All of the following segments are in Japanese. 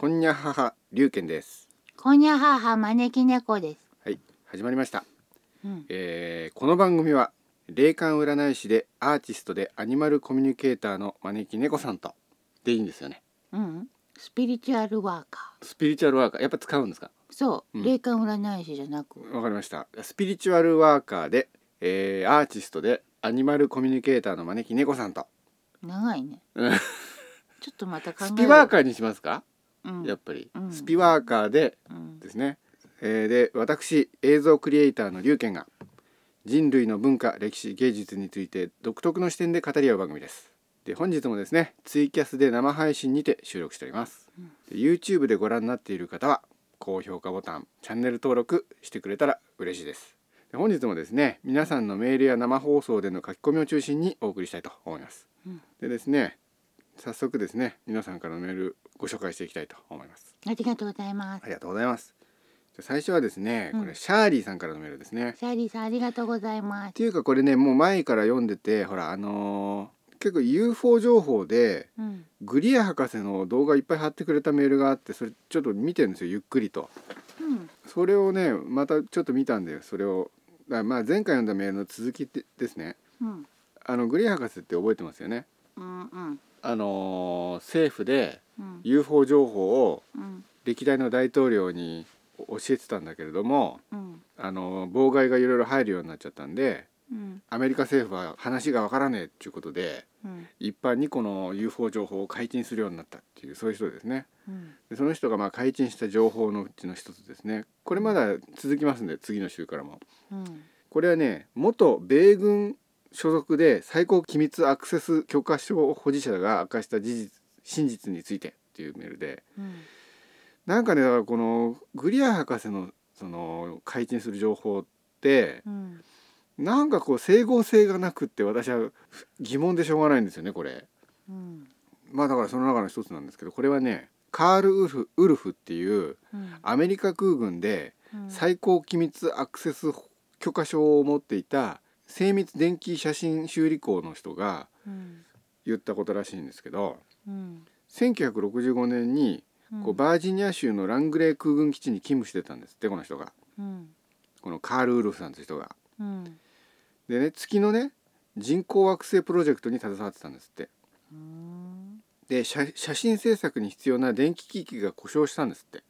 こんにゃ母龍賢です。こんにゃはは招き猫です。はい始まりました、うん、えーこの番組は霊感占い師でアーティストでアニマルコミュニケーターの招き猫さんとでいいんですよね。うん、スピリチュアルワーカスピリチュアルワーカー。やっぱ使うんですか？ー。そう、うん。霊感占い師じゃなく。わかりました。スピリチュアルワーカーで、えーアーティストでアニマルコミュニケーターの招き猫さんと。長いね。う んちょっとまた考えスピワーカーにしますか、うん、やっぱり、うん。スピワーカーでうん、ですね、えーで私映像クリエイターの龍賢が人類の文化歴史芸術について独特の視点で語り合う番組です。で本日もですねツイキャスで生配信にて収録しております、で YouTube でご覧になっている方は高評価ボタンチャンネル登録してくれたら嬉しいです。で本日もですね皆さんのメールや生放送での書き込みを中心にお送りしたいと思います、うん。でですね早速ですね皆さんからのメールご紹介していきたいと思いますありがとうございますあ。りがとうございます。最初はですね、うんこれシャーリーさんからのメールですね。っシャーリーさんありがとうございます。ていうかこれねもう前から読んでてほらあのー結構 UFO 情報でうん、グリア博士の動画いっぱい貼ってくれたメールがあってそれちょっと見てるんですよゆっくりと。うん、それをねまたちょっと見たんでそれをだまあ前回読んだメールの続きでですねうん、あのグリア博士って覚えてますよね？うん、うん、あのー政府でうん、UFO 情報をうん、歴代の大統領に教えてたんだけれどもうん、あの妨害がいろいろ入るようになっちゃったんでうん、アメリカ政府は話がわからねえっていうことでうん、一般にこの UFO 情報を解禁するようになったっていうそういう人ですね。うん、でその人がまあ解禁した情報のうちの一つですね。これまだ続きますんで次の週からも。うん、これはね元米軍所属で最高機密アクセス許可証保持者が明かした事実真実についてっていうメールでうん、なんかねだからこのグリア博士のその解禁する情報ってうん、なんかこう整合性がなくって私は疑問でしょうがないんですよねこれ。うん、まあだからその中の一つなんですけどこれはねカール・ウルフウルフっていううん、アメリカ空軍でうん、最高機密アクセス許可証を持っていた精密電気写真修理工の人がうん、言ったことらしいんですけどうん、1965年にこうバージニア州のラングレー空軍基地に勤務してたんですってこの人が。うん、このカール・ウルフさんという人が。うん、でね月のね人工惑星プロジェクトに携わってたんですって。うん、で写写真制作に必要な電気機器が故障したんですって。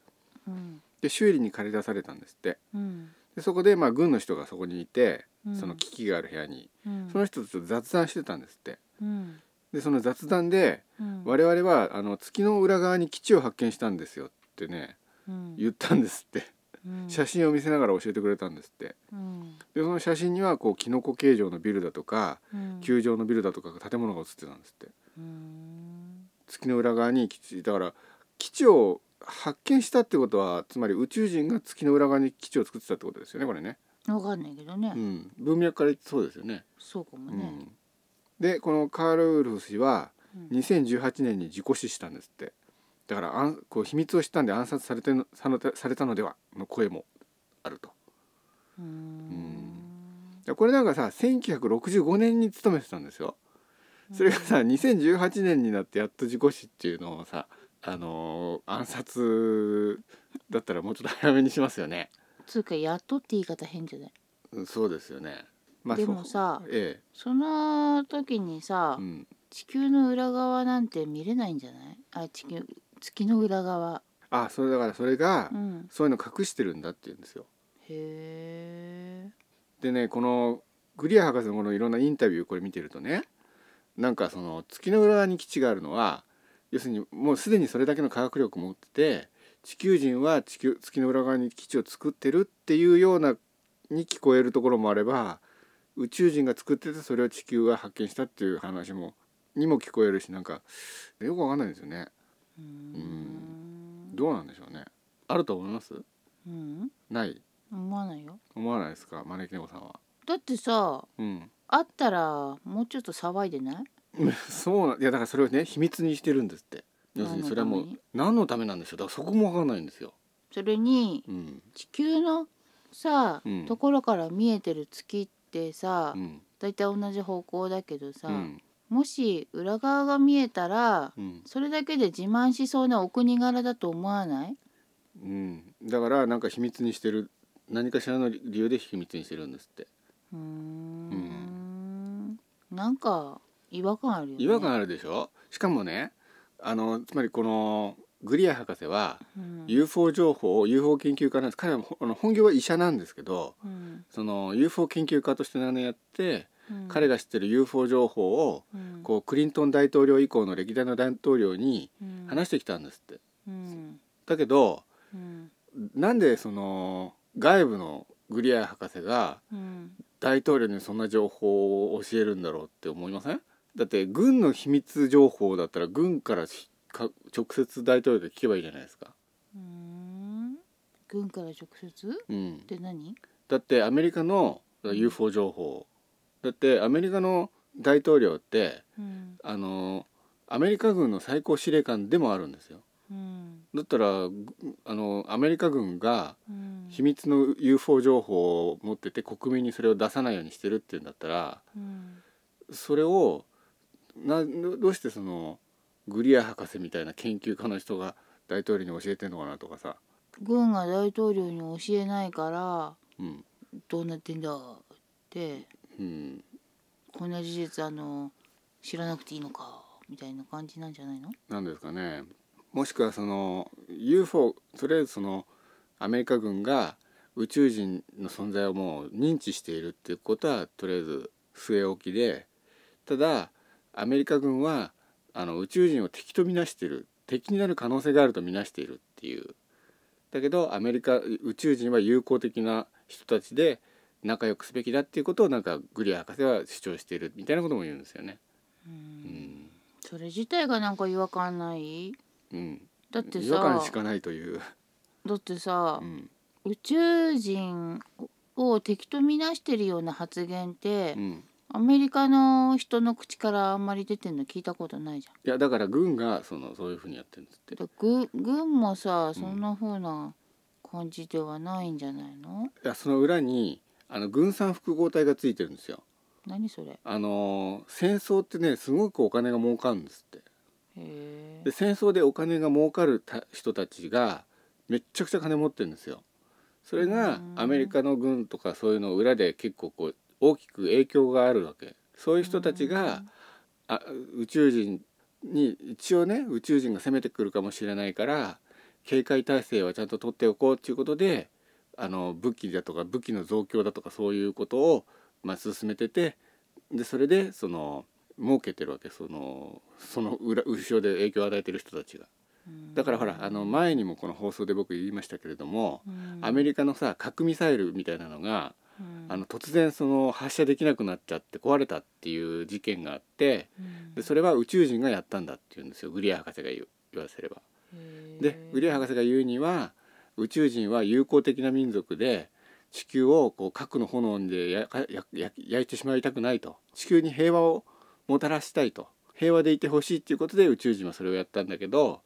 うん、で修理に借り出されたんですって。うん、でそこでまあ軍の人がそこにいてうんその機器がある部屋に、うん、その人と雑談してたんですって。うん、でその雑談でうん、我々はあの月の裏側に基地を発見したんですよってねうん、言ったんですって。うん。写真を見せながら教えてくれたんですって。うん。でその写真にはこうキノコ形状のビルだとかうん。球状のビルだとか建物が写ってたんですって。うん。月の裏側に基地だから基地を発見したってことはつまり宇宙人が月の裏側に基地を作ってたってことですよねこれね、わかんないけどね、うん、文脈から言ってそうですよね、そうかもね、うん、でこのカール・ウルフ氏はうん。2018年に自己死したんですって。だからあんこう秘密を知ったんで暗殺されてのさのされたのではの声もあると。うーん。でこれなんかさ1965年に勤めてたんですよ。それがさ2018年になってやっと自己死っていうのをさあのー暗殺だったらもうちょっと早めにしますよねつうかやっとって言い方変じゃない？うんそうですよね。までもさえその時にさ、えうん。地球の裏側なんて見れないんじゃない？あ地球月の裏側。あそれだからそれが、うん。そういうの隠してるんだって言うんですよ。へえ。でねこのグリア博士のこのいろんなインタビューこれ見てるとねなんかその月の裏側に基地があるのは要するにもうすでにそれだけの科学力を持ってて地球人は地球月の裏側に基地を作ってるっていうようなに聞こえるところもあれば宇宙人が作っててそれを地球が発見したっていう話もにも聞こえるしなんかよくわかんないんですよね。うーん。どうなんでしょうね。あると思います？うん。ない？思わないよ。思わないですか？招き猫さんは。だってさうん。あったらもうちょっと騒いでない？そうないやだからそれをね秘密にしてるんですって要するにそれはもう何のためなんでしょうだからそこもわかんないんですよ。それにうん。地球のさ、うん。ところから見えてる月ってさ、うん。だいたい同じ方向だけどさ、うん。もし裏側が見えたらうん。それだけで自慢しそうなお国柄だと思わない？うん、だからなんか秘密にしてる。何かしらの理由で秘密にしてるんですって。うーん。なんか違和感あるよね。違和感あるでしょ？しかもねあのつまりこのグリア博士はうん。UFO 情報 UFO 研究家なんです。彼は本業は医者なんですけどうん。その UFO 研究家として長年やってうん。彼が知ってる UFO 情報をうん。こうクリントン大統領以降の歴代の大統領にうん。話してきたんですって。うん。だけどうん。なんでその外部のグリア博士がうん。大統領にそんな情報を教えるんだろうって思いません？だって軍の秘密情報だったら軍から直接大統領で聞けばいいじゃないですか。うーん。軍から直接？うん。っ、て何？だってアメリカの UFO 情報。だってアメリカの大統領ってうん。あのアメリカ軍の最高司令官でもあるんですよ。うん。だったらぐあのアメリカ軍がうん。秘密の UFO 情報を持ってて国民にそれを出さないようにしてるっていうんだったらうん。それをなどうしてそのグリア博士みたいな研究家の人が大統領に教えてんのかなとかさ、軍が大統領に教えないからうん。どうなってんだって。うん、こんな事実あの知らなくていいのかみたいな感じなんじゃないの？なんですかね。もしくはその UFO とりあえずそのアメリカ軍が宇宙人の存在をもう認知しているっていうことはとりあえず据え置きでただアメリカ軍はあの宇宙人を敵とみなしている敵になる可能性があるとみなしているっていう。だけどアメリカ宇宙人は友好的な人たちで仲良くすべきだっていうことをなんかグリア博士は主張しているみたいなことも言うんですよね。それ自体がなんか違和感ない？うん、だって違和感さしかないという。だってさうん。宇宙人を敵とみなしてるような発言ってうん、アメリカの人の口からあんまり出てんの聞いたことないじゃん。いやだから軍がそのそういうふうにやってるんですって。軍軍もさそんな風な感じではないんじゃないの、やその裏にあの軍産複合体がついてるんですよ。何それ？へあのー戦争ってねすごくお金が儲かるんですって。えで戦争でお金が儲かるた人たちがめっちゃくちゃ金持ってるんですよ。それがうんアメリカの軍とかそういうの裏で結構こう大きく影響があるわけ。そういう人たちがあ宇宙人に一応ね宇宙人が攻めてくるかもしれないから警戒態勢はちゃんと取っておこうっていうことであの武器だとか武器の増強だとかそういうことを、まあ、進めててでそれでその儲けてるわけそのその裏後ろで影響を与えてる人たちが。だからほらあの前にもこの放送で僕言いましたけれどもアメリカのさ核ミサイルみたいなのがあの突然その発射できなくなっちゃって壊れたっていう事件があってでそれは宇宙人がやったんだっていうんですよグリア博士が言う言わせれば。でグリア博士が言うには宇宙人は友好的な民族で地球をこう核の炎で焼いてしまいたくないと。地球に平和をもたらしたいと。平和でいてほしいっていうことで宇宙人はそれをやったんだけど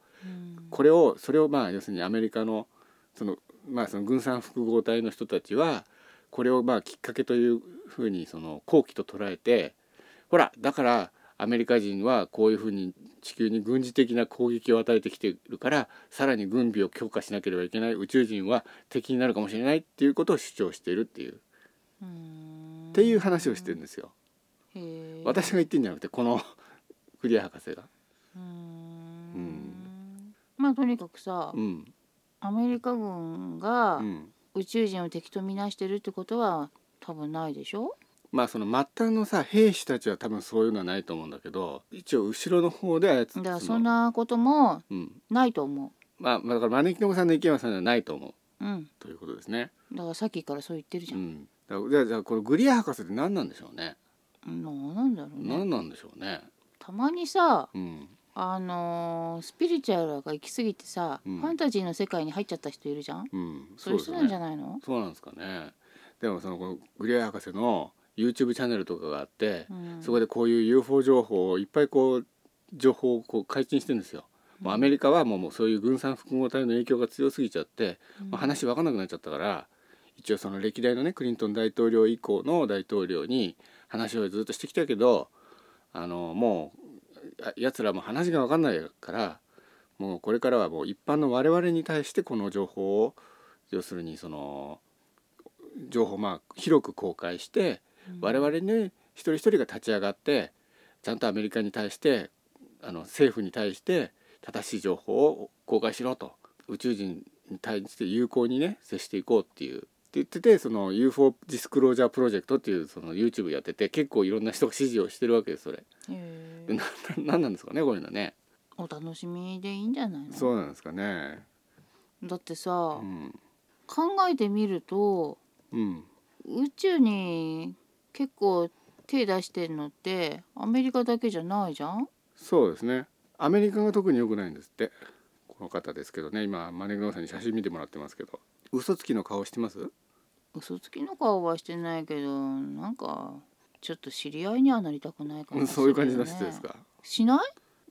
これをそれをまあ要するにアメリカのそのまあその軍産複合体の人たちはこれをまあきっかけというふうにその好機と捉えてほらだからアメリカ人はこういうふうに地球に軍事的な攻撃を与えてきているからさらに軍備を強化しなければいけない宇宙人は敵になるかもしれないっていうことを主張しているっていう。っていう話をしてるんですよ。私が言ってんじゃなくてこのクリア博士が。うん。まあとにかくさうん。アメリカ軍がうん、宇宙人を敵とみなしてるってことは多分ないでしょ？まあその末端のさ兵士たちは多分そういうのはないと思うんだけど一応後ろの方で操ってだからそんなこともうん。ないと思まあ、まあだから招き猫さんの意見はそれはないと思う。ううん。ということですね。だからさっきからそう言ってるじゃ、うん。ん、だからじゃあじゃあこのグリア博士って何なんでしょうね？なん、なんだろうね。何なんでしょうね？たまにさうん、あのースピリチュアルが行き過ぎてさ、うん。ファンタジーの世界に入っちゃった人いるじゃん？うん、そういう人なんじゃない。ないの？そうなんですかね。でもそのこのグリア博士の YouTube チャンネルとかがあって、うん。そこでこういう UFO 情報をいっぱいこう情報をこう解禁してるんですよ。もうアメリカはもうもうそういう軍産複合体の影響が強すぎちゃって、まあ、話分かんなくなっちゃったから一応その歴代のねクリントン大統領以降の大統領に話をずっとしてきたけどあのもうあやつらも話が分かんないからもうこれからはもう一般の我々に対してこの情報を要するにその情報をまあ広く公開して我々に一人一人が立ち上がってちゃんとアメリカに対してあの政府に対して正しい情報を公開しろと宇宙人に対して有効にね接していこうっていう言っててその UFO ディスクロージャープロジェクトっていうその YouTube やってて結構いろんな人が支持をしてるわけですそれ。へでな なんなんですかねこういうのね。お楽しみでいいんじゃないの？そうなんですかね。だってさ、うん。考えてみるとうん。宇宙に結構手出してんのってアメリカだけじゃないじゃん？そうですね。アメリカが特に良くないんですって。この方ですけどね今マネグノさんに写真見てもらってますけど嘘つきの顔してます？嘘つきの顔はしてないけどなんかちょっと知り合いにはなりたくないかもしれない、ね、そういう感じの人ですか？しない？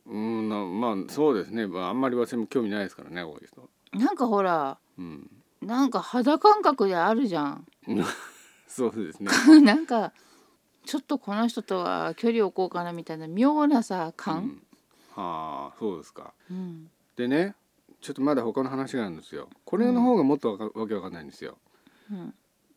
うんなまあそうですね、まあ、あんまり私も興味ないですからねこういう人。なんかほらうん。なんか肌感覚であるじゃん。そうですね。なんかちょっとこの人とは距離を置こうかなみたいな妙なさう感、ん。はあそうですか。うん。でねちょっとまだ他の話があるんですよ。これの方がもっとわかわけわかんないんですよ。うん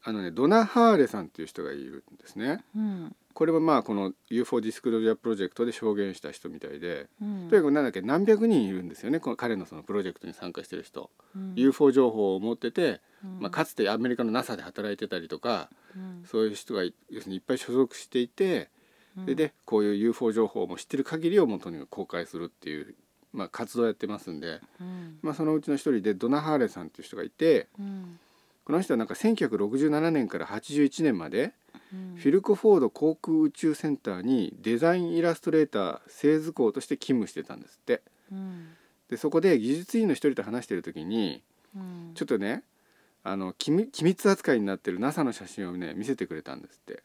あのねドナ・ハーレさんっていう人がいるんですね。うん。これはまあこの UFO ディスクロージャープロジェクトで証言した人みたいでうん。とにかくなんだっけ何百人いるんですよね。この彼のそのプロジェクトに参加してる人、うん。UFO 情報を持ってて、うん。まあ、かつてアメリカの NASA で働いてたりとかうん。そういう人がい要するにいっぱい所属していてうん。ででこういう UFO 情報も知ってる限りをもとに公開するっていう、まあ、活動をやってますんで、うん。まあ、そのうちの一人でドナ・ハーレさんっていう人がいてうんこの人はなんか1967年から81年までうん。フィルコフォード航空宇宙センターにデザインイラストレーター製図工として勤務してたんですって。うん。でそこで技術員の一人と話してる時にうん。ちょっとねあの機密機密扱いになってる NASA の写真をね見せてくれたんですって、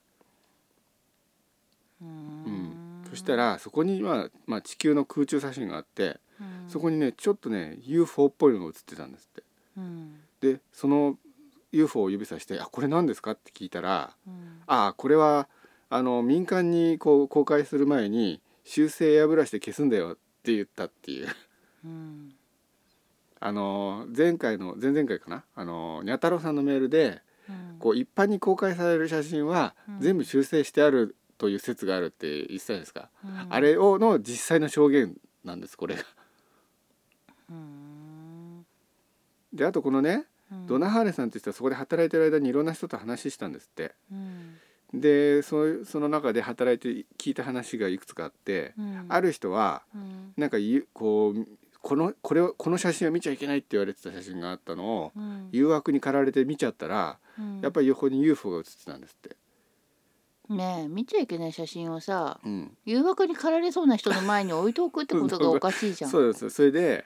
ううん。んそしたらそこに、まあまあ、地球の空中写真があってうん。そこにねちょっとね UFO っぽいのが写ってたんですって。うん。でその UFO を指さして「あこれ何ですか?」って聞いたらうん「ああこれはあの民間にこう公開する前に修正エアブラシで消すんだよ」って言ったっていう。うん。あの前回の前々回かな？あのにゃ太郎さんのメールでうん。こう一般に公開される写真はうん。全部修正してあるという説があるって言ってたですか、うん。あれをの実際の証言なんですこれが。うん。であとこのねうん。ドナ・ハーレさんって人はそこで働いてる間にいろんな人と話したんですって。うん。でそその中で働いて聞いた話がいくつかあって、うん。ある人はうん。なんかゆこうこのこれをこの写真を見ちゃいけないって言われてた写真があったのをうん。誘惑に駆られて見ちゃったらうん。やっぱり横に UFO が写ってたんですって。ねえ見ちゃいけない写真をさうん、誘惑に駆られそうな人の前に置いておくってことがおかしいじゃん。そうです。それで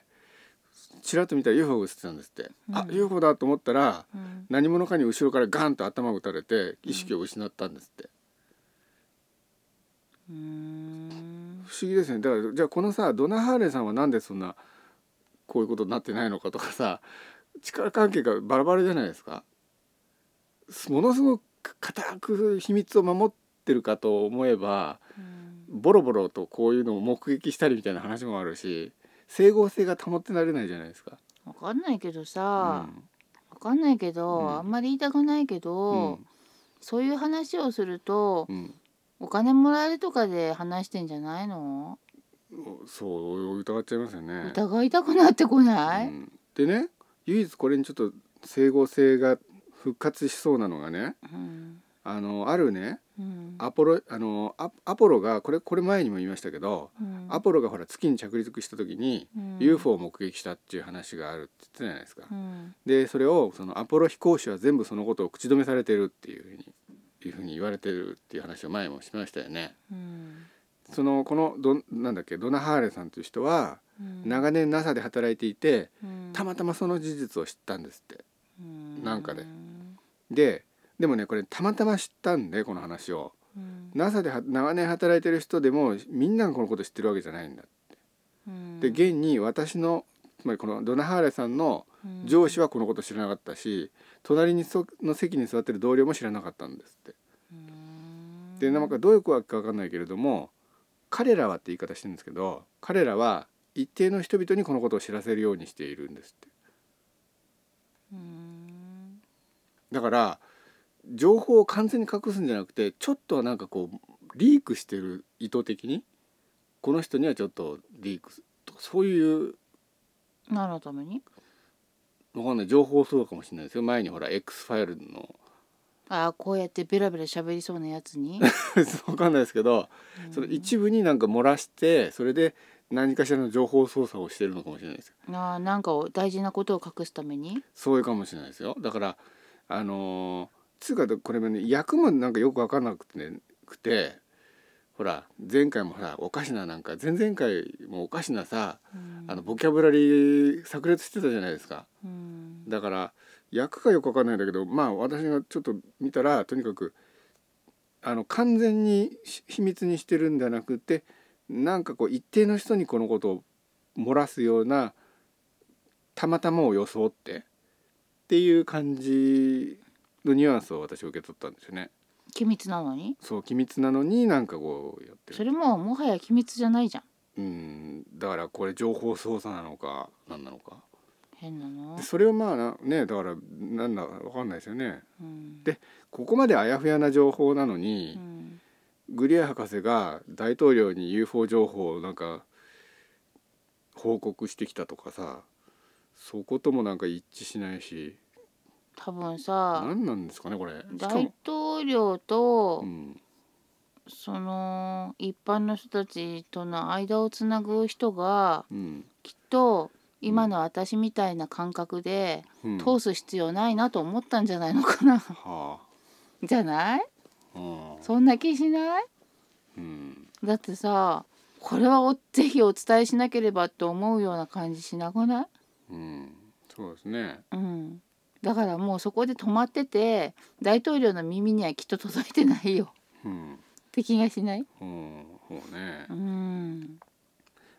ちらっと見たら UFO が写ってたんですって、あうん UFO だと思ったらうん。何者かに後ろからガンと頭を打たれて意識を失ったんですって、うーん。不思議ですね。だからじゃあこのさドナ・ハーレさんはなんでそんなこういうことになってないのかとかさ力関係がバラバラじゃないですか。ものすごく固く秘密を守ってるかと思えばうん。ボロボロとこういうのを目撃したりみたいな話もあるし整合性が保ってられないじゃないですか。わかんないけどうさ、ん。わかんないけど、うん。あんまり言いたくないけうど、ん。そういう話をするとうん、お金もらえるとかで話してんじゃないの、そう疑っちゃいますよね。疑いたくなってこない、うん。でね唯一これにちょっと整合性が復活しそうなのがねうん。あのあるねうん。アポロあのアアポロがこれこれ前にも言いましたけど、うん。アポロがほら月に着陸した時に、うん。UFO を目撃したっていう話があるって言ってたじゃないですか。うん。でそれをそのアポロ飛行士は全部そのことを口止めされてるっていうふうにいうふうに言われてるっていう話を前もしましたよね。うん。そのこのどなんだっけドナ・ハーレさんという人はうん。長年 NASA で働いていてうん。たまたまその事実を知ったんですって。うん。なんかで。ででもねこれたまたま知ったんでこの話を。うん NASA では長年働いてる人でもみんながこのこと知ってるわけじゃないんだ。うんで現に私のつまりこのドナ・ハーレさんのうん上司はこのこと知らなかったし隣にその席に座ってる同僚も知らなかったんですって。うんでなんかどういうわけか分かんないけれども彼らはって言い方してるんですけど彼らは一定の人々にこのことを知らせるようにしているんですってうんだから情報を完全に隠すんじゃなくてちょっとはなんかこうリークしてる意図的にこの人にはちょっとリークとそういう何のために？わかんない。情報そうかもしれないですよ。前にほら X ファイルのああこうやってベラベラ喋りそうなやつに、わかんないですけどうん。その一部になんか漏らしてそれで何かしらの情報操作をしてるのかもしれないですよ。ああなんかを大事なことを隠すために？そういうかもしれないですよ。だからあのーつうかこれもね役もなんかよく分かんなくて,、ね、くてほら前回もほらおかしななんか前々回もおかしなさうん。あのボキャブラリー炸裂してたじゃないですか。うん。だから役がよく分かんないんだけどまあ私がちょっと見たらとにかくあの完全にし秘密にしてるんじゃなくてなんかこう一定の人にこのことを漏らすようなたまたまを装ってっていう感じのニュアンスを私は受け取ったんですよね。機密なのに？そう機密なのになんかこうやってる。それももはや機密じゃないじゃんうんだからこれ情報操作なのか何なのか。変なの？で、それをまあなねだからなんだわかんないですよね。うんでここまであやふやな情報なのうに、んグリア博士が大統領に UFO 情報をなんか報告してきたとかさそこともなんか一致しないし多分さ何なんですかねこれ。大も、統領とうん、その一般の人たちとの間をつなぐ人がうん。きっと今の私みたいな感覚でうん、通す必要ないなと思ったんじゃないのかな。はじゃない？あ、うんそんな気しない？うん、だってさこれはおぜひお伝えしなければって思うような感じしなくない？うん、そうですね。うんだからもうそこで止まってて大統領の耳にはきっと届いてないよ。うん、って気がしない？うん、そうね。うん、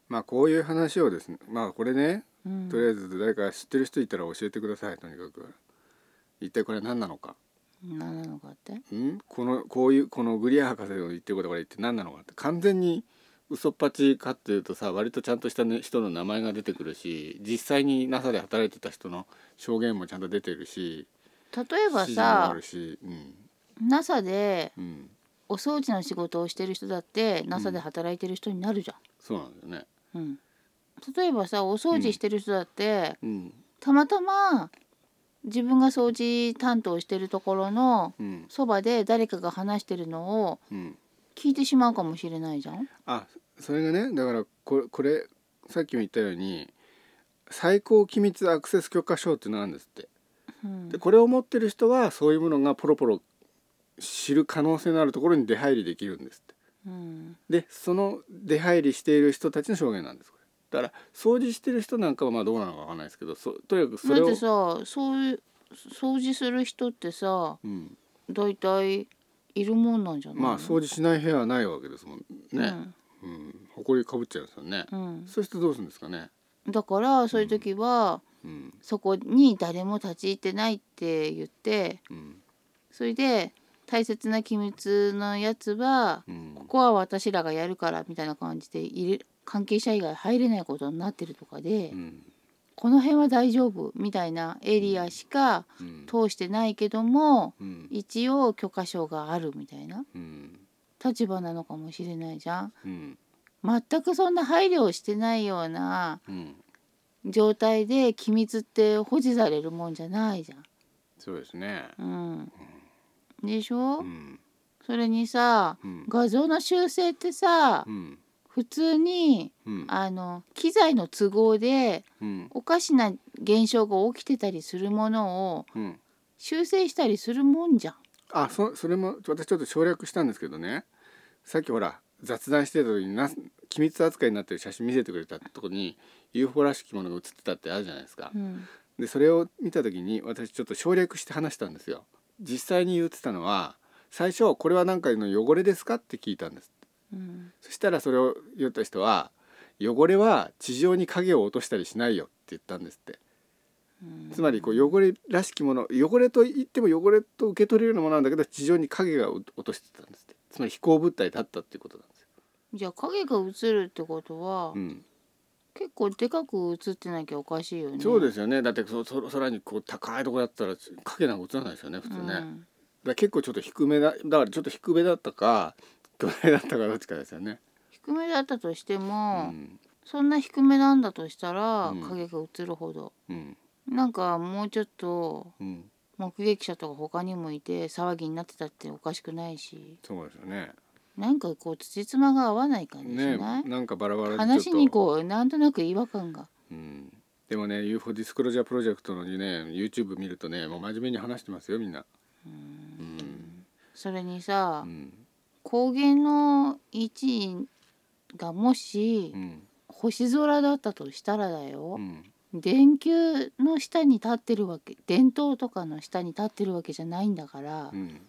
まあこういう話をですねまあこれねうん、とりあえず誰か知ってる人いたら教えてくださいとにかく。一体これ何なのか。何なのかって？ん？このこういうこのグリア博士の言ってることが一体何なのかって。完全に嘘っぱちかっていうとさ割とちゃんとした、ね、人の名前が出てくるし実際に NASA で働いてた人の証言もちゃんと出てるし例えばさうん、NASA でうん、お掃除の仕事をしてる人だって NASA で働いてる人になるじそうなんだよね。ゃん、うん、例えばさお掃除してる人だって、うん、たまたま自分が掃除担当してるところのうん、そばで誰かが話してるのをうん、聞いてしまうかもしれないじゃん。あそれがねだからこれこれさっきも言ったように最高機密アクセス許可証っていうのがあるんですって。うん。でこれを持ってる人はそういうものがポロポロ知る可能性のあるところに出入りできるんですって。うん。でその出入りしている人たちの証言なんですこれ。だから掃除してる人なんかはまあどうなのかわかんないですけどそとにかくそれをだってさそういう掃除する人ってさうん、だいたいいるもんなんじゃないの？まあ掃除しない部屋はないわけですもんね、うんうん。埃かぶっちゃいますよね、うん、そういう人どうするんですかね、だからそういう時は、うん。そこに誰も立ち入ってないって言ってうん。それで大切な機密のやつはうん。ここは私らがやるからみたいな感じで入れ関係者以外入れないことになってるとかで、うん。この辺は大丈夫みたいなエリアしかうん。通してないけどもうん。一応許可証があるみたいな。うん立場なのかもしれないじゃん。うん。全くそんな配慮をしてないようなうん状態で機密って保持されるもんじゃないじゃん。そうですね。うん、でしょ、うん。それにさうん。画像の修正ってさうん。普通にうん。あの機材の都合でうん。おかしな現象が起きてたりするものをうん。修正したりするもんじゃん。あそそれも私ちょっと省略したんですけどねさっきほら雑談してた時にな機密扱いになってる写真見せてくれたとこに UFO らしきものが写ってたってあるじゃないですか。うんでそれを見た時に私ちょっと省略して話したんですよ。実際に言ってたのは最初これは何かの汚れですかって聞いたんです。うんそしたらそれを言った人は汚れは地上に影を落としたりしないよって言ったんですって。うんつまりこう汚れらしきもの汚れと言っても汚れと受け取れるようなものなんだけど地上に影が落としてたんですつまり飛行物体だったっていうことなんですよ。じゃあ影が映るってことは、うん、結構でかく映ってなきゃおかしいよね。そうですよね。だってそそ空にこう高いところだったら影なんか映らないですよね普通ね、だから結構ちょっと低めだだからちょっと低めだったか低めだったかどっちかですよね、低めだったとしてうも、ん。そんな低めなんだとしたら、うん。影が映るほど。うん。なんかもうちょっとうん、目撃者とか他にもいて騒ぎになってたっておかしくないし。そうですよね。なんかこう辻褄が合わない感じしねない、なんかバラバラ話にこうなんとなく違和感が。うん、でもね UFO ディスクロージャープロジェクトのね YouTube 見るとねもう真面目に話してますよみんな。うん。それにさ、うん。光源の位置がもしうん。星空だったとしたらだよ。う、ん電球の下に立ってるわけ電灯とかの下に立ってるわけじゃないんだから、うん。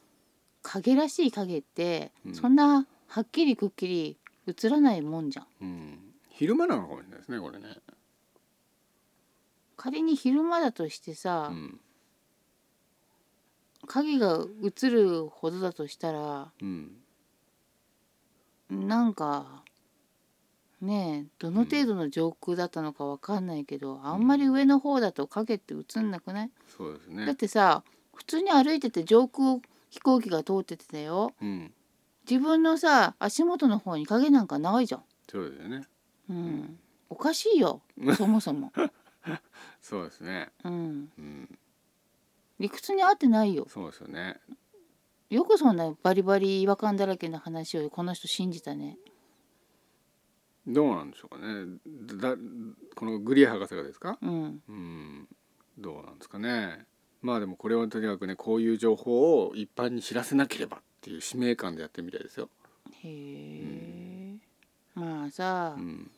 影らしい影って、うん。そんなはっきりくっきり映らないもんじゃん。うん。昼間なのかもしれないですねこれね。仮に昼間だとしてさ、うん。影が映るほどだとしたらうん。なんかねえどの程度の上空だったのかわかんないけど、あんまり上の方だと影って映んなくない、そうですだっねてさ普通に歩いてて上空飛行機が通っててだよ。うん。自分のさ足元の方に影なんかないじゃん。そうですよね。うん、おかしいよ。そもそも、そうですね。うん、うん。理屈に合ってないよ。そうですよね。よくそんなバリバリ違和感だらけの話をこの人信じたねどうなんでしょうかね。だこのグリア博士がですか？うん。うん。どうなんですかね。まあでもこれはとにかくねこういう情報を一般に知らせなければっていう使命感でやってるみたいですよ。へえ、まあさ、うん。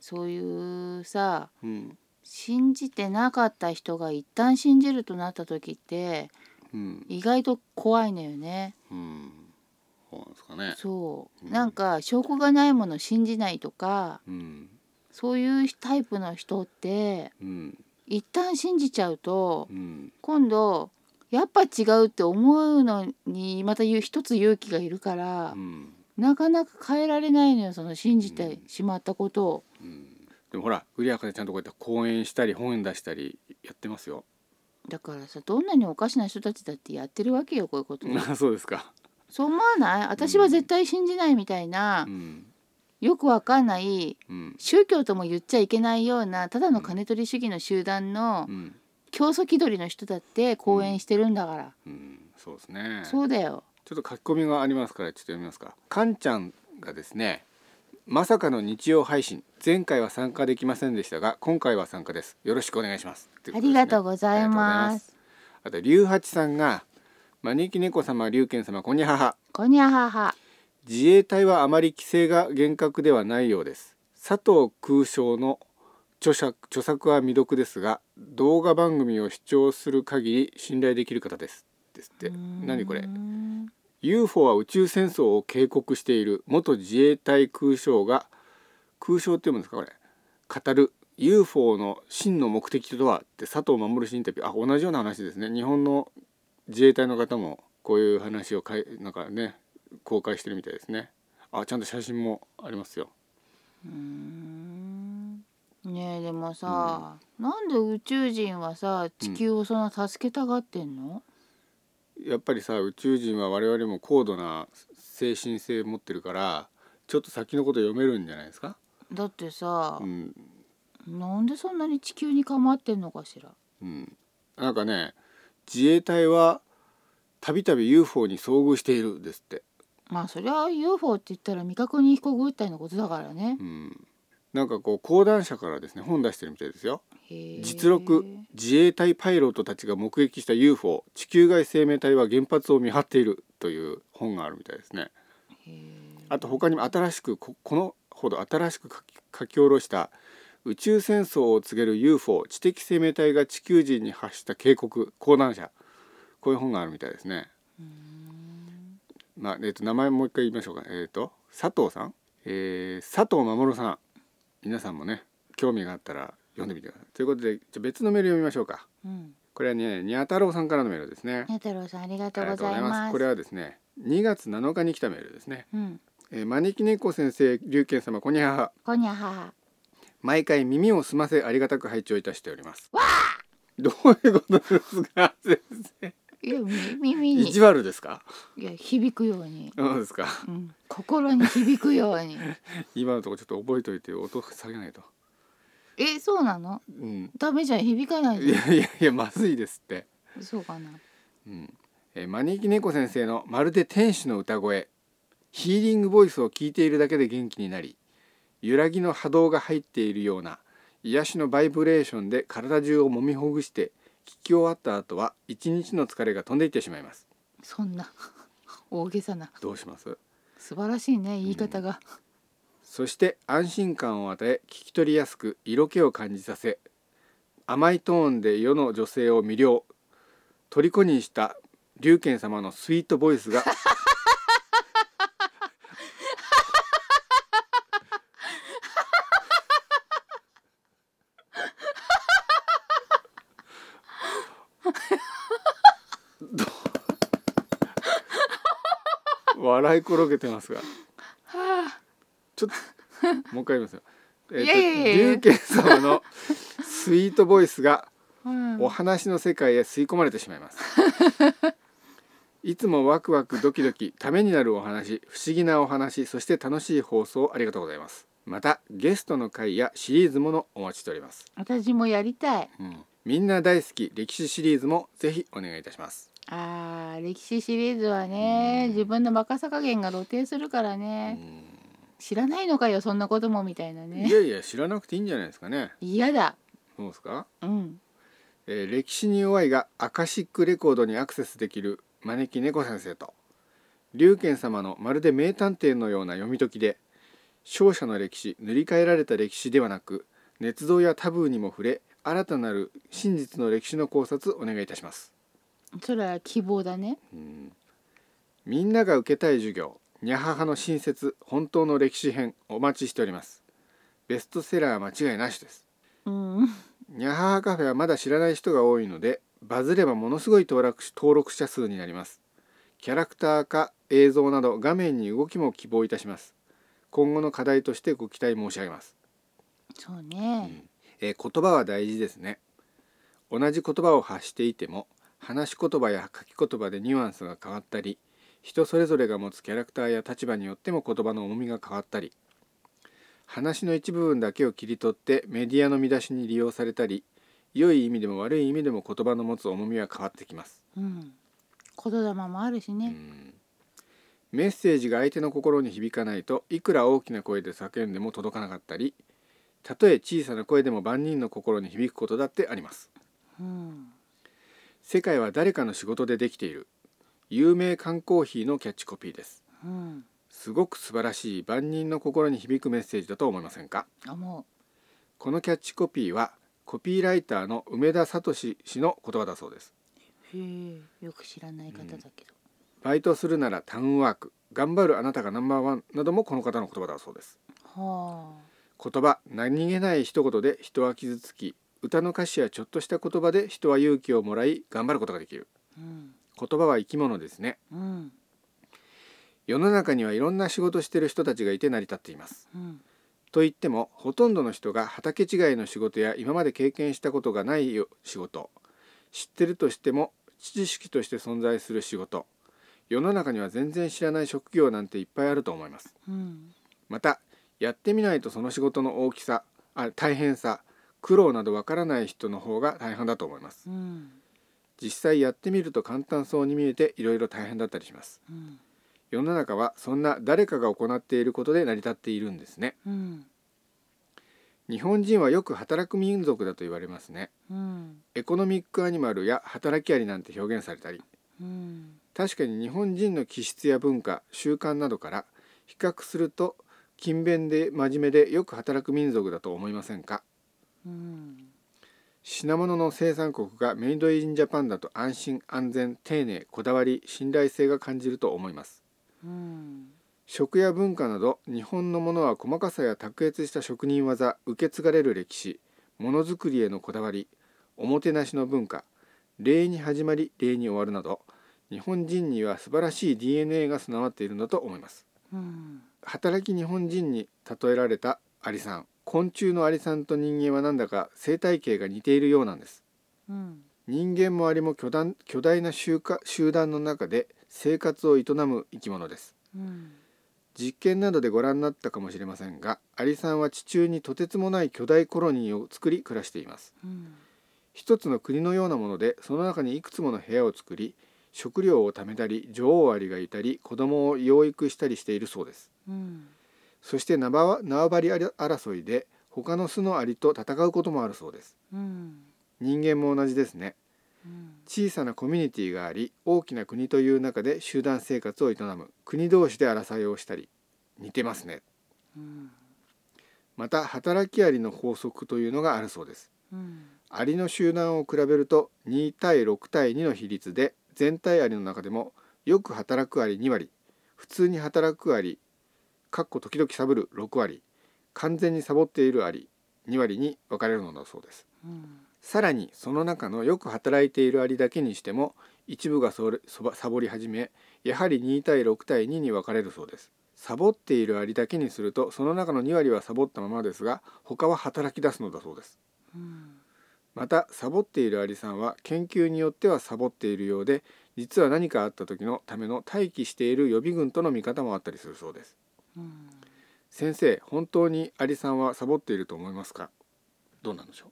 そういうさうん信じてなかった人が一旦信じるとなった時ってうん意外と怖いのよねうんそうなんですかね。そう、うん。なんか証拠がないもの信じないとかうん。そういうタイプの人ってうん。一旦信じちゃうとうん。今度やっぱ違うって思うのにまた一つ勇気がいるからう、ん。なかなか変えられないのよその信じてしまったことを。うん。でもほらグリア博士ちゃんとこうやって講演したり本出したりやってますよ。だからさどんなにおかしな人たちだってやってるわけよこういうこと。あ そうですか。そう思わない？私は絶対信じないみたいな、うん。よくわかんないうん。宗教とも言っちゃいけないようなただの金取り主義の集団のうん。教祖気取りの人だって講演してるんだから、うん。そうですね。そうだよ。ちょっと書き込みがありますからちょっと読みますか。かんちゃんがですねまさかの日曜配信前回は参加できませんでしたが今回は参加です。よろしくお願いします。ありがとうございます。あと龍八さんが招き猫様龍賢様こんにゃはは。こにゃはは。自衛隊はあまり規制が厳格ではないようです。佐藤空将の著作著作は未読ですが動画番組を視聴する限り信頼できる方です。ですって。何これ？UFO は宇宙戦争を警告している元自衛隊空将が空将って読むんですかこれ？語る UFO の真の目的とは？って佐藤守氏インタビュー。あ同じような話ですね。日本の自衛隊の方もこういう話をかいなんかね公開してるみたいですね。あちゃんと写真もありますよ。うーん。ねえでもさ、なんで宇宙人はさ地球をそんな助けたがってんの、やっぱりさ宇宙人は我々も高度な精神性持ってるからちょっと先のこと読めるんじゃないですか、だってさう、ん。なんでそんなに地球に構ってんのかしら？うん、なんかね自衛隊はたびたび UFO に遭遇しているですって、まあそりゃ UFO って言ったら未確認飛行物体のことだからね。うん、なんかこう講談社からですね本出してるみたいですよ。実録自衛隊パイロットたちが目撃した UFO 地球外生命体は原発を見張っているという本があるみたいですね。あと他にも新しくここのほど新しく書き書き下ろした宇宙戦争を告げる UFO 知的生命体が地球人に発した警告講談社こういう本があるみたいですね。まあえっと名前もう一回言いましょうか。えっ、と佐藤さん、えー佐藤守さん皆さんもね興味があったら読んでみてください。ということでじゃあ別のメール読みましょうか。うんこれはねにゃ太郎さんからのメールですね。ね太郎さんありがとうございますこれはですね2月7日に来たメールですね。うんえー招き猫先生龍賢様こんにゃはこにゃは毎回耳を澄ませありがたく拝聴いたしております。どういうことですか先生？いやみ耳に。意地悪ですか？いや響くように、そうですか。うん、心に響くように。今のところちょっと覚えといて音下げないと。えそうなの？うん。ダメじゃん響かないいやいやいやまずいですって。んそうかな。うん。えー招き猫先生のまるで天使の歌声。ヒーリングボイスを聞いているだけで元気になり揺らぎの波動が入っているような癒しのバイブレーションで体中を揉みほぐして聞き終わった後は一日の疲れが飛んでいってしまいます。そんな 大げさな。どうします？素晴らしいね言い方が、そして安心感を与え聞き取りやすく色気を感じさせ甘いトーンで世の女性を魅了。虜にした龍賢様のスイートボイスが笑い転げてますが。はちょっともう一回言いますよ。えーといやいやいや。龍賢様のスイートボイスがお話の世界へ吸い込まれてしまいます。いつもワクワクドキドキためになるお話不思議なお話そして楽しい放送ありがとうございます。またゲストの回やシリーズものお待ちしております、私もやりたい。うん、みんな大好き歴史シリーズもぜひお願いいたしますあー歴史シリーズはね自分のバカさ加減が露呈するからね。知らないのかよそんなこともみたいないねやいや知らなくていいんじゃないですかね。嫌だ。どうですか？うん。えー歴史に弱いがアカシックレコードにアクセスできる招き猫先生と龍賢様のまるで名探偵のような読み解きで勝者の歴史塗り替えられた歴史ではなく捏造やタブーにも触れ新たなる真実の歴史の考察お願いいたしますそれは希望だね。みんなが受けたい授業にゃははの新説本当の歴史編お待ちしております。ベストセラー間違いなしです。うん。にゃははカフェはまだ知らない人が多いのでバズればものすごい登録登録者数になります。キャラクター化映像など画面に動きも希望いたします。今後の課題としてご期待申し上げます、そうね。えー言葉は大事ですね。同じ言葉を発していても話し言葉や書き言葉でニュアンスが変わったり人それぞれが持つキャラクターや立場によっても言葉の重みが変わったり話の一部分だけを切り取ってメディアの見出しに利用されたり良い意味でも悪い意味でも言葉の持つ重みは変わってきます。うん。言霊もあるしね。メッセージが相手の心に響かないといくら大きな声で叫んでも届かなかったりたとえ小さな声でも万人の心に響くことだってあります。うん世界は誰かの仕事でできている。有名缶コーヒーのキャッチコピーです。うん。すごく素晴らしい万人の心に響くメッセージだと思いませんか？思このキャッチコピーはコピーライターの梅田聡氏の言葉だそうです。うへえよく知らない方だけど、バイトするならタウンワーク頑張るあなたがナンバーワンなどもこの方の言葉だそうです。は言葉何気ない一言で人は傷つき歌の歌詞やちょっとした言葉で人は勇気をもらい頑張ることができる。あうん言葉は生き物ですね。うん世の中にはいろんな仕事してる人たちがいて成り立っています。うんと言ってもほとんどの人が畑違いの仕事や今まで経験したことがないよ仕事。知ってるとしても知識として存在する仕事。世の中には全然知らない職業なんていっぱいあると思います。うん。またやってみないとその仕事の大きさあ大変さ苦労などわからない人の方が大変だと思います。うん実際やってみると簡単そうに見えていろいろ大変だったりします。うん世の中はそんな誰かが行っていることで成り立っているんですね。うん日本人はよく働く民族だと言われますね。うんエコノミックアニマルや働きアリなんて表現されたり。うん確かに日本人の気質や文化習慣などから比較すると勤勉で真面目でよく働く民族だと思いませんか？うん品物の生産国がメイドインジャパンだと安心安全丁寧こだわり信頼性が感じると思います。うん食や文化など日本のものは細かさや卓越した職人技受け継がれる歴史ものづくりへのこだわりおもてなしの文化礼に始まり礼に終わるなど日本人には素晴らしい DNA が備わっているのだと思います。うん。働き日本人に例えられたアリさん昆虫のアリさんと人間はなんだか生態系が似ているようなんです。うん人間もアリも巨大巨大な集か集団の中で生活を営む生き物です。うん実験などでご覧になったかもしれませんがアリさんは地中にとてつもない巨大コロニーを作り暮らしています。うん一つの国のようなものでその中にいくつもの部屋を作り食料を貯めたり女王アリがいたり子供を養育したりしているそうです。うんそして縄張り争いで他の巣のアリと戦うこともあるそうです。うん。人間も同じですね。うん。小さなコミュニティがあり大きな国という中で集団生活を営む。国同士で争いをしたり似てますね。うん。また働きアリの法則というのがあるそうです。うん。アリの集団を比べると2対6対2の比率で全体アリの中でもよく働くアリ2割普通に働くアリかっこ時々サボる6割完全にサボっているアリ2割に分かれるのだそうです。うんさらにその中のよく働いているアリだけにしても一部がそれそばサボり始めやはり2対6対2に分かれるそうです。サボっているアリだけにするとその中の2割はサボったままですが他は働き出すのだそうです。うんまたサボっているアリさんは研究によってはサボっているようで実は何かあった時のための待機している予備軍との見方もあったりするそうです。先生本当にアリさんはサボっていると思いますか？どうなんでしょ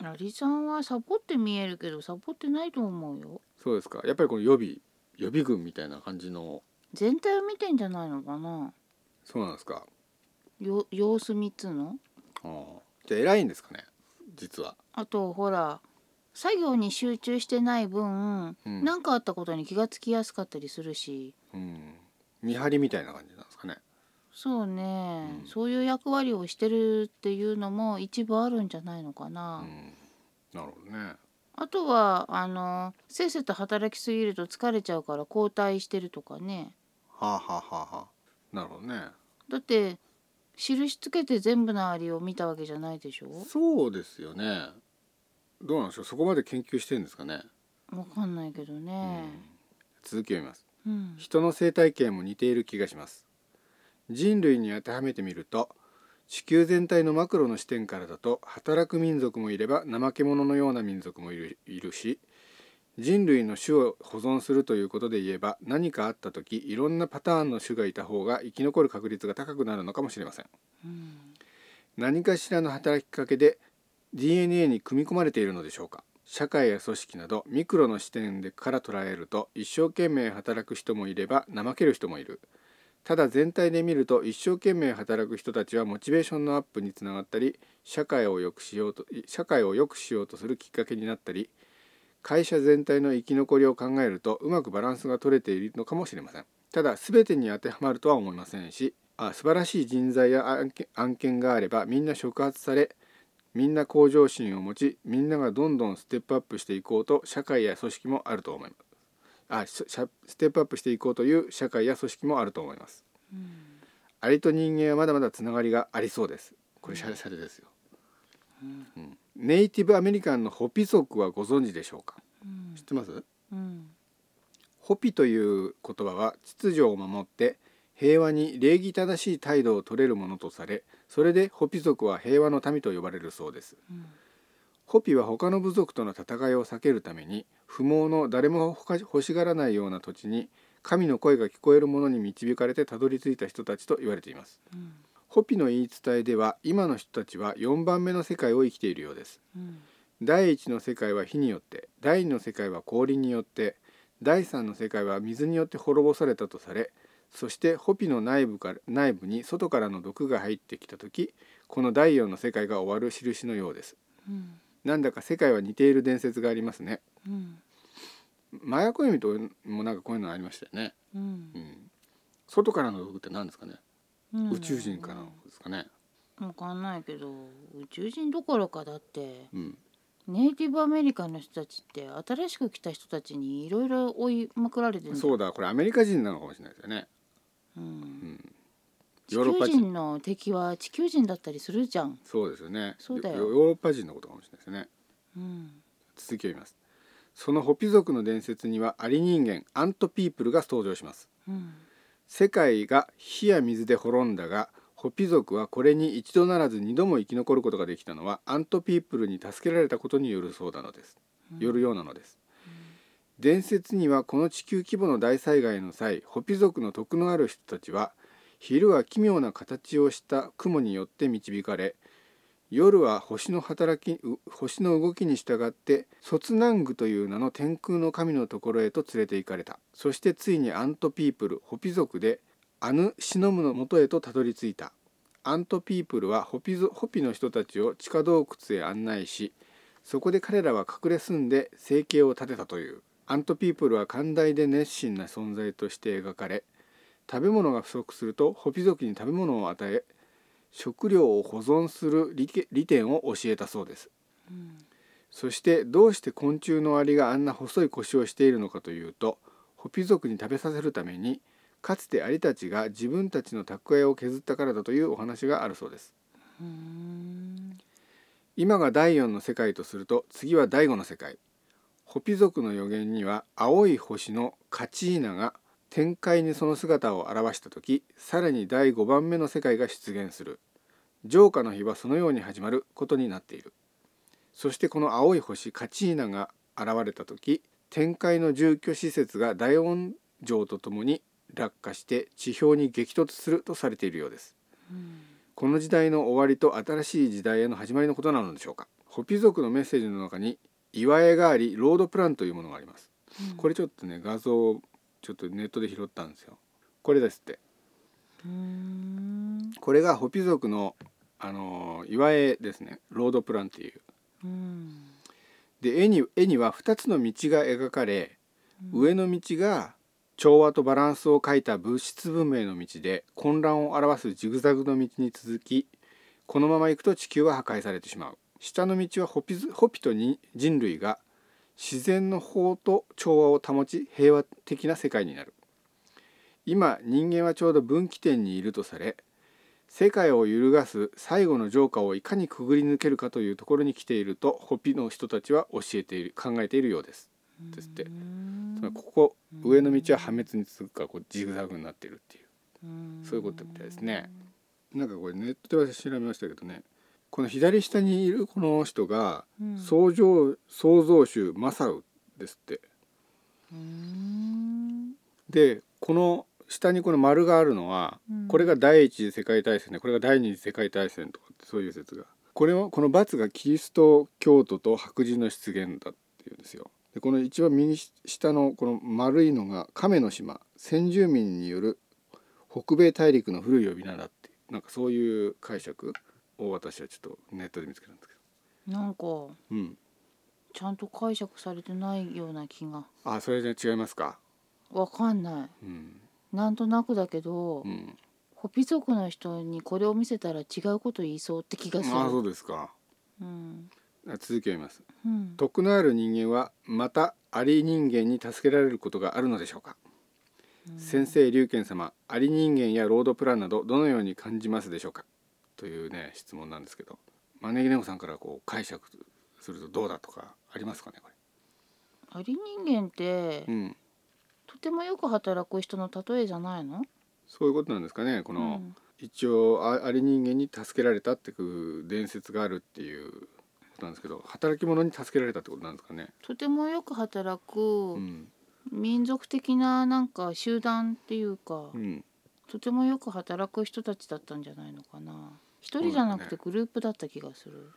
う？アリさんはサボって見えるけどサボってないと思うよ。そうですか。やっぱりこの予備予備軍みたいな感じの。全体を見てんじゃないのかな。そうなんですか。よ様子見っつうの？ああ。じゃあ偉いんですかね実は。あとほら作業に集中してない分うん。何、かあったことに気がつきやすかったりするし。うん。見張りみたいな感じなんですかねそうね、うん。そういう役割をしてるっていうのも一部あるんじゃないのかな、うん。なるほどね。あとはあのせっせと働きすぎると疲れちゃうから交代してるとかね。はあはあはあはあ。なるほどね。だって印つけて全部のアリを見たわけじゃないでしょ？そうですよね。どうなんでしょう？そこまで研究してるんですかね？わかんないけどね。続きを見ます。うん。人の生態系も似ている気がします人類に当てはめてみると地球全体のマクロの視点からだと働く民族もいれば怠け者のような民族もいるいるし人類の種を保存するということで言えば何かあった時いろんなパターンの種がいた方が生き残る確率が高くなるのかもしれません。うん何かしらの働きかけで DNA に組み込まれているのでしょうか。社会や組織などミクロの視点でから捉えると一生懸命働く人もいれば怠ける人もいる。ただ全体で見ると一生懸命働く人たちはモチベーションのアップにつながったり社会を良くしようと社会を良くしようとするきっかけになったり会社全体の生き残りを考えるとうまくバランスが取れているのかもしれません。ただ全てに当てはまるとは思いませんしあ素晴らしい人材や案件案件があればみんな触発されみんな向上心を持ちみんながどんどんステップアップしていこうと社会や組織もあると思います。あステップアップしていこうという社会や組織もあると思います。うん。アリと人間はまだまだつながりがありそうです。これシャレシャレですよ、うん。ネイティブアメリカンのホピ族はご存知でしょうか？うん。知ってます？うん。ホピという言葉は秩序を守って平和に礼儀正しい態度を取れるものとされそれでホピ族は平和の民と呼ばれるそうです。うんホピは他の部族との戦いを避けるために不毛の誰も欲しがらないような土地に神の声が聞こえるものに導かれてたどり着いた人たちと言われています。うん。ホピの言い伝えでは今の人たちは4番目の世界を生きているようです。うん。第一の世界は火によって第二の世界は氷によって第三の世界は水によって滅ぼされたとされそしてホピの内部から内部に外からの毒が入ってきた時この第四の世界が終わる印のようです。うんなんだか世界は似ている伝説がありますね。うん。麻薬恋人もなんかこういうのありましたよね、うん。うん、外からの毒って何ですかね、うん。宇宙人からのですかね。わかんないけど宇宙人どころかだってうん。ネイティブアメリカンの人たちって新しく来た人たちにいろいろ追いまくられてるそうだこれアメリカ人なのかもしれないですよね、う、うんん、地ヨーロッパ人球人の敵は地球人だったりするじゃん、そうですよね。そうだよ。ヨヨーロッパ人のことかもしれないですね。うん続きを見ます。そのホピ族の伝説にはアリ人間アントピープルが登場します。うん世界が火や水で滅んだがホピ族はこれに一度ならず二度も生き残ることができたのはアントピープルに助けられたことによるそうなのです、よるようなのです、伝説にはこの地球規模の大災害の際ホピ族の徳のある人たちは昼は奇妙な形をした雲によって導かれ夜は星の働き星の動きに従ってソツナングという名の天空の神のところへと連れて行かれた。そしてついにアントピープルホピ族でアヌシノムのもとへとたどり着いた。アントピープルはホピホピの人たちを地下洞窟へ案内しそこで彼らは隠れ住んで生計を立てたという。アントピープルは寛大で熱心な存在として描かれ食べ物が不足するとホピ族に食べ物を与え食料を保存する利点を教えたそうです。うん。そしてどうして昆虫のアリがあんな細い腰をしているのかというとホピ族に食べさせるためにかつてアリたちが自分たちの蓄えを削ったからだというお話があるそうです。うーん。今が第4の世界とすると次は第5の世界。ホピ族の予言には青い星のカチーナが天界にその姿を現した時さらに第5番目の世界が出現する。浄化の日はそのように始まることになっている。そしてこの青い星カチーナが現れた時天界の住居施設が大音城とともに落下して地表に激突するとされているようです。うんこの時代の終わりと新しい時代への始まりのことなのでしょうか。ホピ族のメッセージの中に岩絵がありロードプランというものがあります。これちょっとね画像をちょっとネットで拾ったんですよ。これですって。これがホピ族のあのー岩絵ですね。ロードプランっていう。うん。で絵に絵には2つの道が描かれ、上の道が調和とバランスを描いた物質文明の道で混乱を表すジグザグの道に続きこのまま行くと地球は破壊されてしまう。下の道はホピズホピとに人類が自然の法と調和を保ち平和的な世界になる。今人間はちょうど分岐点にいるとされ世界を揺るがす最後の浄化をいかにくぐり抜けるかというところに来ているとホピの人たちは教えている考えているようです。ですって。ここ上の道は破滅に続くからこうジグザグになっているっていう。そういうことみたいですね。なんかこれネットで私調べましたけどねこの左下にいるこの人がうん。創造創造主マサウですって。でこの下にこの丸があるのは、うん。これが第一次世界大戦でこれが第二次世界大戦とかそういう説が。これはこの×がキリスト教徒と白人の出現だっていうんですよ。でこの一番右下のこの丸いのが亀の島。先住民による北米大陸の古い呼び名だってなんかそういう解釈を私はちょっとネットで見つけたんですけなんかど。うん。ちゃんと解釈されてないような気があそれじゃ違いますか？わかんないうん。なんとなくだけど、うん。ホピ族の人にこれを見せたら違うこと言いそうって気がするあそうですか。うんあ続きを読みます。うん徳のある人間はまたアリ人間に助けられることがあるのでしょうか、先生龍賢様アリ人間やロードプランなどどのように感じますでしょうか？というね質問なんですけど招き猫さんからこう解釈するとどうだとかありますかねこアリ人間って、れうん。とてもよく働く人の例えじゃないの？そういうことなんですかねこの、うん。一応あアリ人間に助けられたっていう伝説があるっていうことなんですけど働き者に助けられたってことなんですかね？とてもよく働くうん。民族的ななんか集団っていうか、うん。とてもよく働く人たちだったんじゃないのかな一人じゃなくてグループだった気がする。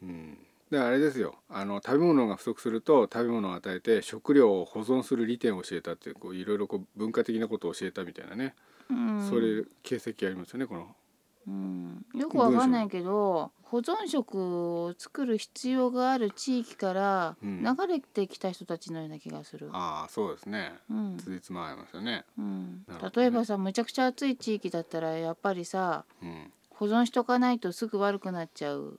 うん、であれですよ。あの食べ物が不足すると食べ物を与えて食料を保存する利点を教えたっていうこういろいろこう文化的なことを教えたみたいなね、うん。そういう形跡ありますよねこの。うん、よくわかんないけど保存食を作る必要がある地域からうん。流れてきた人たちのような気がする。ああそうですね。うん。ついつま合いますよね。うん。ね。例えばさむちゃくちゃ暑い地域だったらやっぱりさうん保存しとかないとすぐ悪くなっちゃう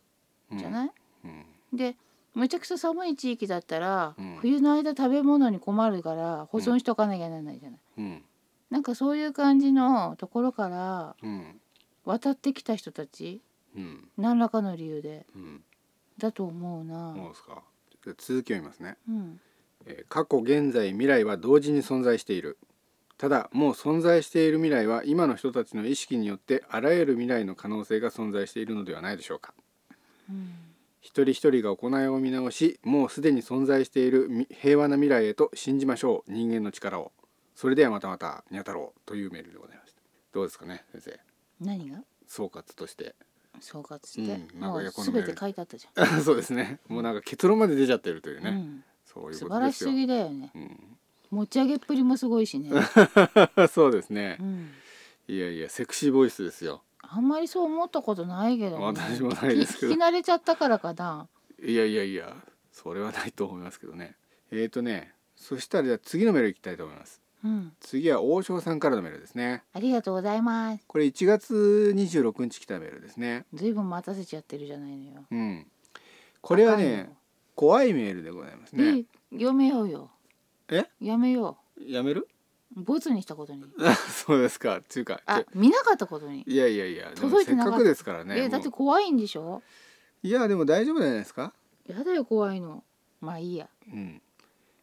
うん。じゃない、うん。でむちゃくちゃ寒い地域だったら、うん。冬の間食べ物に困るから保存しとかなきゃならないじゃない？うん。なんかそういう感じのところからうん。渡ってきた人たちうん。何らかの理由でうん。だと思うな。そうですか。続きを見ますね。うん。えー過去現在未来は同時に存在しているただもう存在している未来は今の人たちの意識によってあらゆる未来の可能性が存在しているのではないでしょうか。うん一人一人が行いを見直しもうすでに存在しているみ平和な未来へと信じましょう。人間の力を。それではまたまたにゃ太郎というメールでございました。どうですかね先生。何が？総括として。総括して、うんなんの全て書いてあったじゃん、そうですね。もうなんか結論まで出ちゃってるというね、うん、そういう素ことですよ。晴らしすぎだよね。うん、持ち上げっぷりもすごいしね、そうですね。うん、いやいやセクシーボイスですよ。あんまりそう思ったことないけど、ね、私もないですけど。聞き慣れちゃったからかな。いやいやいやそれはないと思いますけどね。えーとねそしたらじゃあ次のメールいきたいと思います。うん。次は王将さんからのメールですね。ありがとうございます。これ1月26日来たメールですね。ずいぶん待たせちゃってるじゃないのよ。うん。これはね怖いメールでございますね。えやめようよえ？やめよやめる？うボツにしたことに。そうですか。っていうかあ見なかったことに。いやいやいやでも届いてなかった。せっかくですからねえだっても怖いんでしょ？ういやでも大丈夫じゃないですか？やだよ怖いの。まあいいや。うん。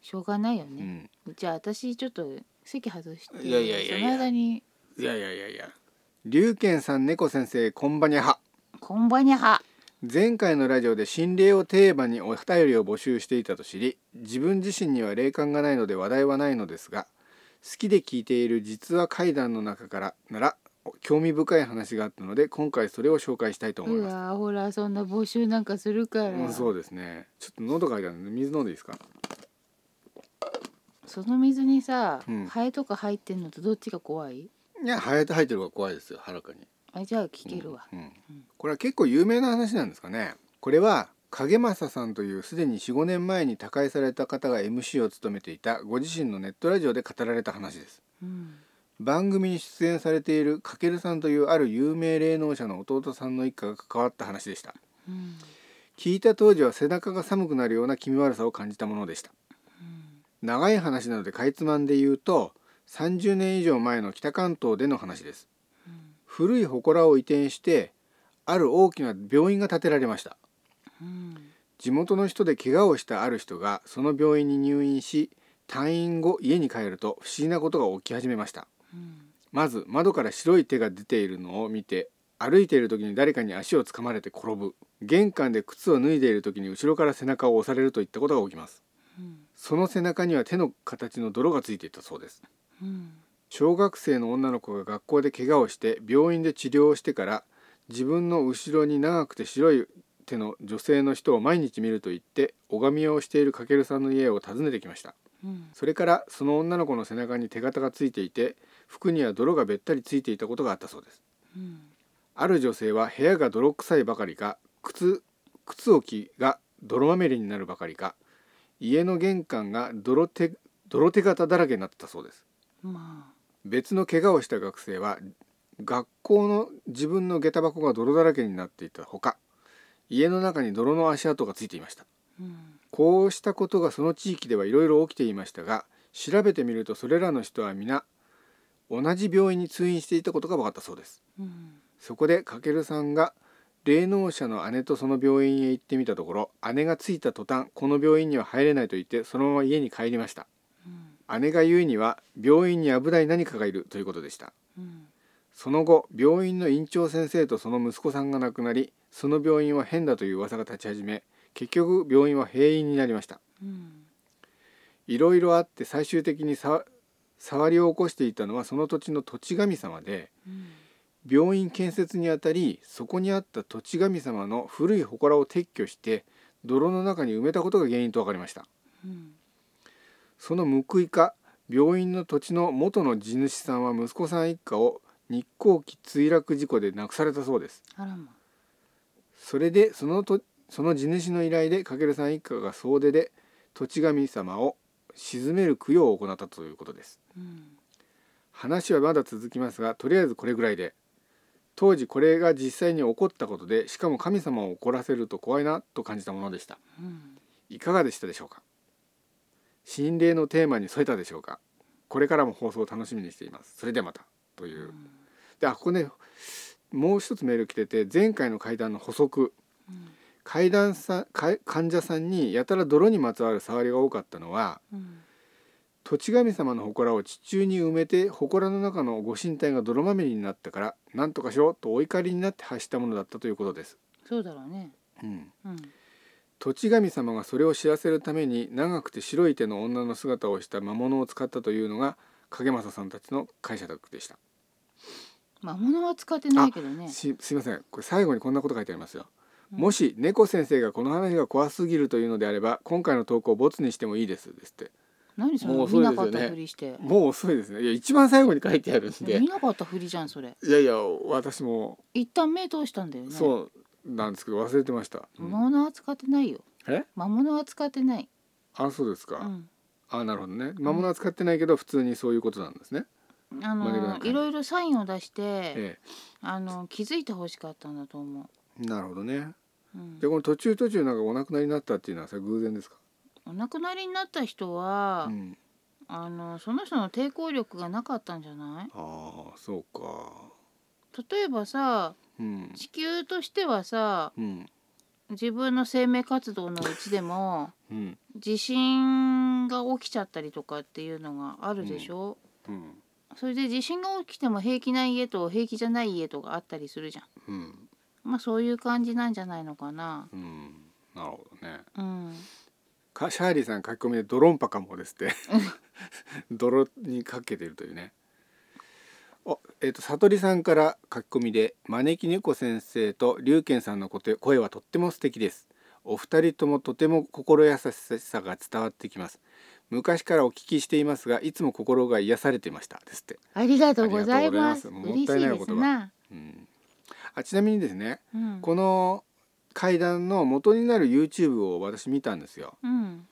しょうがないよね、うん。じゃあ私ちょっと席外していやいやいやいや。その間に。いやいやいやいや。龍賢さん猫先生こんばにゃは。こんばにゃは前回のラジオで心霊をテーマにお便りを募集していたと知り自分自身には霊感がないので話題はないのですが好きで聞いている実話怪談の中からなら興味深い話があったので今回それを紹介したいと思いうます。わほらそんな募集なんかするから、うん、そうですね。ちょっと喉が痛いので水飲んでいいですか？その水にさ、うん。ハエとか入ってんのとどっちが怖い？いやハエと入ってる方が怖いですよはるかに、あじゃあ聞けるわ、うんうん。これは結構有名な話なんですかね。これは影正さんというすでに45年前に他界された方が MC を務めていたご自身のネットラジオで語られた話です。うん。番組に出演されているかけるさんというある有名霊能者の弟さんの一家が関わった話でした。うん。聞いた当時は背中が寒くなるような気味悪さを感じたものでした。長い話なのでかいつまんで言うと30年以上前の北関東での話です古い祠を移転してある大きな病院が建てられました。うん地元の人で怪我をしたある人がその病院に入院し退院後家に帰ると不思議なことが起き始めました。うんまず窓から白い手が出ているのを見て歩いている時に誰かに足をつかまれて転ぶ。玄関で靴を脱いでいる時に後ろから背中を押されるといったことが起きます。うんその背中には手の形の泥がついていたそうです。うん小学生の女の子が学校で怪我をして病院で治療をしてから自分の後ろに長くて白い手の女性の人を毎日見ると言って拝みをしているかけるさんの家を訪ねてきました。うん。それからその女の子の背中に手形がついていて服には泥がべったりついていたことがあったそうです。うん。ある女性は部屋が泥臭いばかりか靴靴置きが泥まみれになるばかりか家の玄関が泥手泥手形だらけになってたそうです。まあ別の怪我をした学生は学校の自分の下駄箱が泥だらけになっていたほか家の中に泥の足跡がついていました。うん。こうしたことがその地域ではいろいろ起きていましたが調べてみるとそれらの人は皆同じ病院に通院していたことが分かったそうです。うん。そこでかけるさんが霊能者の姉とその病院へ行ってみたところ姉が着いた途端この病院には入れないと言ってそのまま家に帰りました。うん姉が言うには病院に危ない何かがいるということでした。うんその後病院の院長先生とその息子さんが亡くなりその病院は変だという噂が立ち始め結局病院は閉院になりました。うんいろいろあって最終的にさ触りを起こしていたのはその土地の土地神様でうん病院建設にあたりそこにあった土地神様の古い祠を撤去して泥の中に埋めたことが原因と分かりました。うんその報いか病院の土地の元の地主さんは息子さん一家を日航機墜落事故で亡くされたそうです。あらま。それでそのとその地主の依頼でかけるさん一家が総出で土地神様を鎮める供養を行ったということです。うん。話はまだ続きますがとりあえずこれぐらいで。当時これが実際に起こったことでしかも神様を怒らせると怖いなと感じたものでした。うん。いかがでしたでしょうか？心霊のテーマに添えたでしょうか。これからも放送を楽しみにしています。それではまた。という。であここねもう一つメール来てて前回の階段の補足。うん。階段さ患者さんにやたら泥にまつわる触りが多かったのはうん。土地神様の祠を地中に埋めて祠の中のご神体が泥まみれになったから何とかしろとお怒りになって発したものだったということです。そうだろうね。うん、うん土地神様がそれを知らせるために長くて白い手の女の姿をした魔物を使ったというのが影正さんたちの解釈でした。魔物は使ってないけどね。しすいません。これ最後にこんなこと書いてありますよ。うん。もし猫先生がこの話が怖すぎるというのであれば今回の投稿をボツにしてもいいですですって。何そのもうそうですよね。もう遅いですね。いや一番最後に書いてあるんで。見なかったふりじゃんそれ。いやいや私も。一旦目通したんだよね。そうなんですけど忘れてました、うん。魔物は使ってないよ。え？魔物は使ってない。あそうですか、うん。あなるほどね。魔物は使ってないけど普通にそういうことなんですね、あのい。ろいろサインを出してえあの気づいてほしかったんだと思えなるほどね。う、うんでこの途中途中なんかお亡くなりになったっていうのはそれ偶然ですか、お亡くなりになった人は、うん、あのその人の抵抗力がなかったんじゃない？ああそうか例えばさうん。地球としてはさうん。自分の生命活動のうちでもうん。地震が起きちゃったりとかっていうのがあるでしょ、うん。それで地震が起きても平気な家と平気じゃない家とかあったりするじゃん。うん。まあそういう感じなんじゃないのかな。うん。なるほどね。うん。かシャーリーさん書き込みでドロンパかもですって。泥にかけてるというねおえっ、と悟りさんから書き込みで招き猫先生と龍賢さんの声声はとっても素敵です。お二人ともとても心優しさが伝わってきます。昔からお聞きしていますがいつも心が癒されていました。ですって、ありがとうございます。もったいない嬉しいですな、うん、あちなみにですねうん、この階段の元になる YouTube を私見たんですよ。うん。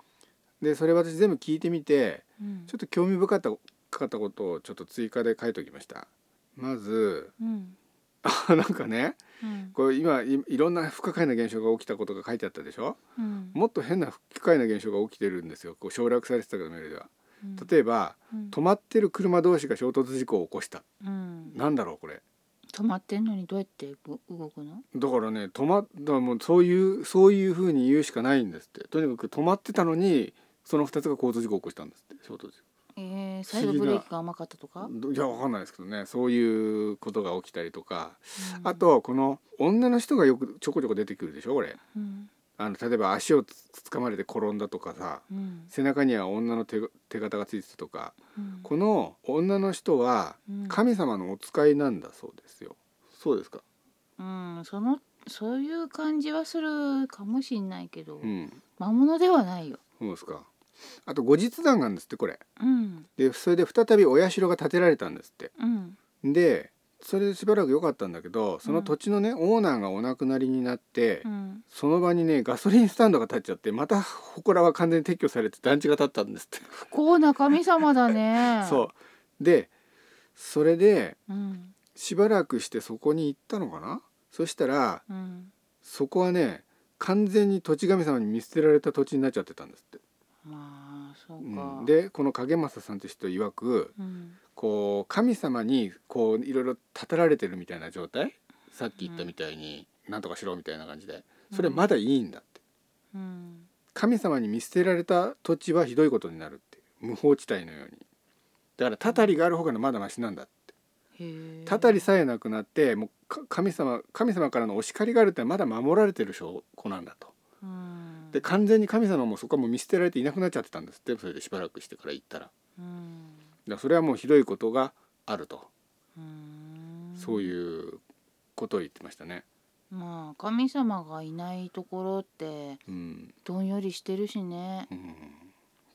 でそれ私全部聞いてみてうん。ちょっと興味深かったことをちょっと追加で書いておきました。まずうん。あ なんかねうん。これ今いいろんな不可解な現象が起きたことが書いてあったでしょ？うん。もっと変な不可解な現象が起きてるんですよ。こう省略されてたけどメールでは。うん。例えばうん。止まってる車同士が衝突事故を起こした。うん。なんだろうこれ。止まってんのにどうやって動動くの？だからね止まったもうそういうそういう風に言うしかないんですって。とにかく止まってたのにその2つが交通事故を起こしたんですって。衝突事えー、サイドブレーキが甘かったとか、故いやわかんないですけどね。そういうことが起きたりとか。うん。あとこの女の人がよくちょこちょこ出てくるでしょこれ。うん。あの例えば足をつつかまれて転んだとかさ。うん。背中には女の手手形がついてたとか。うん。この女の人はうん。神様のお使いなんだそうですよ。そうですか。うん、そのそういう感じはするかもしんないけど、うん。魔物ではないよ。そうですかあと後日談があるんですってこれうんでそれで再びお社が建てられたんですってうんでそれでしばらく良かったんだけどその土地のね、オーナーがお亡くなりになって、うんその場にねガソリンスタンドが建っちゃってまた祠は完全に撤去されて団地が建ったんですって。不幸な神様だね。そうでそれでう。んしばらくしてそこに行ったのかな？そしたらうん。そこはね完全に土地神様に見捨てられた土地になっちゃってたんですって。まあそううか。ん、でこの影正さんって人曰くうん。こう神様にこういろいろ立てられてるみたいな状態？さっき言ったみたいに、なんとかしろみたいな感じで。それまだいいんだって。うん。神様に見捨てられた土地はひどいことになるっていう。無法地帯のように。だからたたりがある方がまだマシなんだって。たたりさえなくなってもうか神様神様からのお叱りがあるってまだ守られてる証拠なんだと。うん。で完全に神様もそこはもう見捨てられていなくなっちゃってたんですってそれでしばらくしてから行ったらだかうん。らそれはもうひどいことがあると、うん。そういうことを言ってましたねまあ神様がいないところってうん、どんよりしてるしね。うん、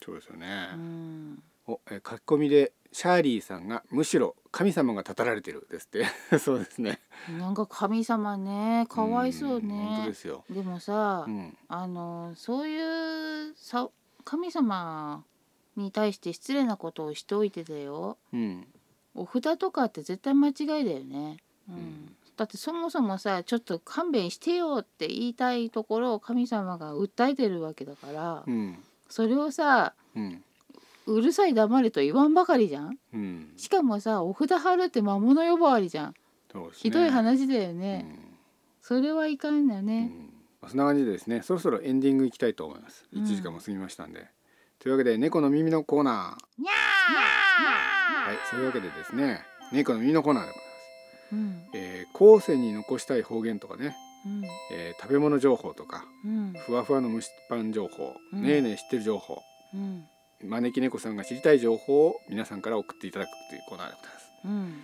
そうですよね、うん。おえ書き込みでシャーリーさんがむしろ神様が立たられてるですって。そうですね。なんか神様ねかわいそうね。で。すよ、でもさ、うん、あのそういうさ神様に対して失礼なことをしておいてだよ。うん、お札とかって絶対間違いだよね、うん。うん。だってそもそもさちょっと勘弁してよって言いたいところを神様が訴えてるわけだから、うん、それをさうん、うるさい黙れと言わんばかりじゃん。うん、しかもさお札貼るって魔物呼ばわりじゃん。ね。ひどい話だようね、ん。それはいかんだようね、ん。まあそんな感じでですね。そろそろエンディングいきたいと思います。うん。1時間も過ぎましたんで、というわけで猫の耳のコーナー。にゃはいそういうわけでですね。猫の耳のコーナーでございます、うん。えー後世に残したい方言とかね、うん。えー食べ物情報とか。うん。ふわふわの蒸しパン情報、うん。ねえねえ知ってる情報。うん招き猫さんが知りたい情報を皆さんから送っていただくというコーナーでございます。うん。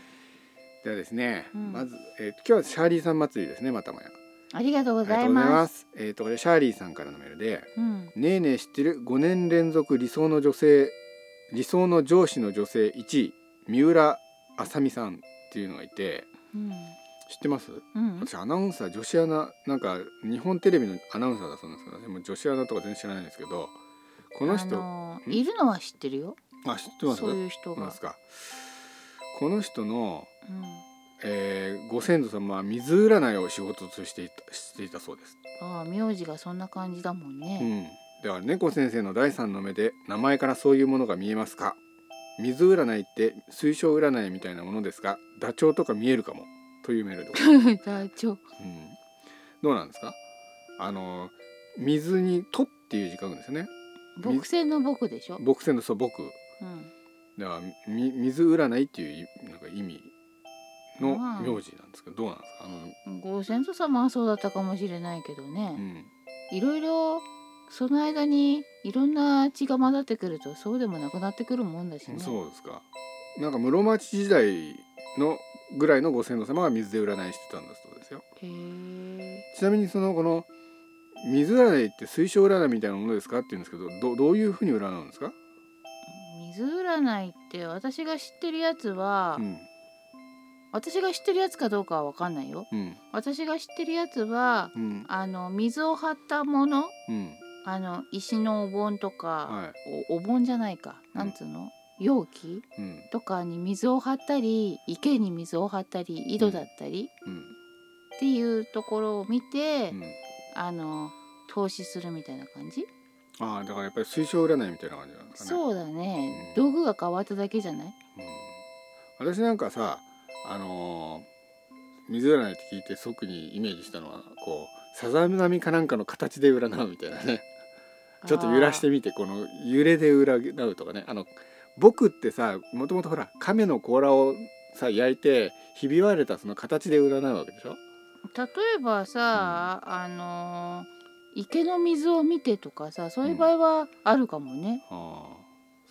ではですね、うん。まず、えー今日はシャーリーさん祭りですねまたもや。ありがとうございざいうま。ます。すえーとこれシャーリーさんからのメールでうん「ねえねえ知ってる？5年連続理想の女性理想の上司の女性1位三浦あさみさん」っていうのがいてうん。知ってます？うん。私アナウンサー女子アナなんか日本テレビのアナウンサーだそうなんですけどでも女子アナとか全然知らないんですけどこの人いるのは知ってるよ。あ知ってます？そういう人が。この人の、うん。えーご先祖様は水占いを仕事としていたしていたそうです、ああ名字がそんな感じだもんうね。ん、だから猫先生の第三の目で名前からそういうものが見えますか？水占いって水晶占いみたいなものですがダチョウとか見えるかも？というメールでございます。大丈夫。うん、どうなんですか？あの水に「と」っていう字書くんですよね木星の僕でしょ？僕先のそう僕うん。だからみ水占いっていういなんか意味のまあ名字なんですけどどうなんですか？あの、ご先祖様はそうだったかもしれないけどうね。ん、いろいろその間にいろんな血が混ざってくるとそうでもなくなってくるもんだしね。そうですかなんか室町時代のぐらいのご先祖様が水で占いしてたんだそうですよ。ちなみにそのこの水占いって水晶占いみたいなものですかって言うんですけどどどういうふうに占うんですか、水占いって私が知ってるやつは、うん。私が知ってるやつかどうかはわかんないよ。うん。私が知ってるやつはうん。あの水を張ったものうん。あの石のお盆とか、はおお盆じゃないか。なんつうの、容器？とかに水を張ったり池に水を張ったり井戸だったりうん。っていうところを見て、うんあの投資するみたいな感じ、ああだからやっぱり水晶占いみたいな感じなんですかね。そうだね、うん。道具が変わっただけじゃない？うん、私なんかさあのー水占いって聞いて即にイメージしたのはこうさざ波かなんかの形で占うみたいなね。ちょっと揺らしてみてこの揺れで占うとかね。あの僕ってさもともとほら亀の甲羅をさ焼いてひび割れたその形で占うわけでしょ？例えばさ、あの池の水を見てとかさそういう場合はあるかもね、ああ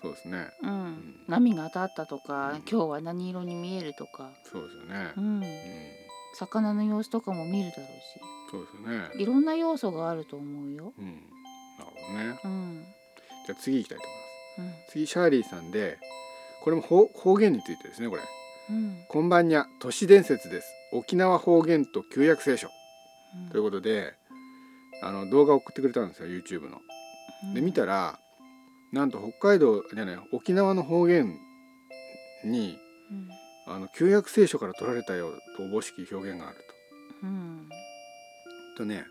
そうですね。うん。ん。波が当たったとか、うん。今日は何色に見えるとか、そうですよね。う、うん、ん、魚の様子とかも見るだろうそうですよね。しいろんな要素があると思うよ。うん。なるほどね。うん。じゃあ次行きたいと思います。うん。次シャーリーさんでこれも方方言についてですねこれうん。こんばんにゃ都市伝説です。沖縄方言と旧約聖書。ということであの動画を送ってくれたんですよ YouTube の。うん。で見たらなんと北海道じゃない沖縄の方言にうん。あの旧約聖書から取られたよとおぼしき表現があるうん。と。とね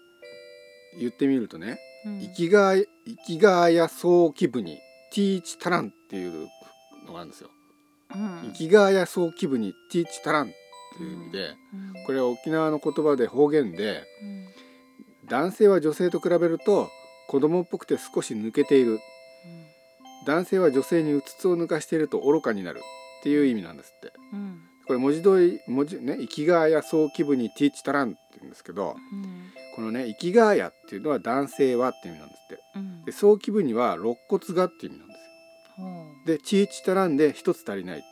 言ってみるとねうん「生きがい生きがや早期部にティーチタラン」っていうのがあるんですよ。うん。生きがや早期部にティーチタランっていう意味でうん。これは沖縄の言葉で方言でうん。男性は女性と比べると子供っぽくて少し抜けている。男性は女性にうつつを抜かしていると愚かになるっていう意味なんですって。うん。これ文字通り文字ね生きがや早期部にティーチタランって言うんですけどうん。このね生きがやっていうのは男性はっていう意味なんですって。うん。で早期部には肋骨がっていう意味なんですよほでティーチタランで一つ足りない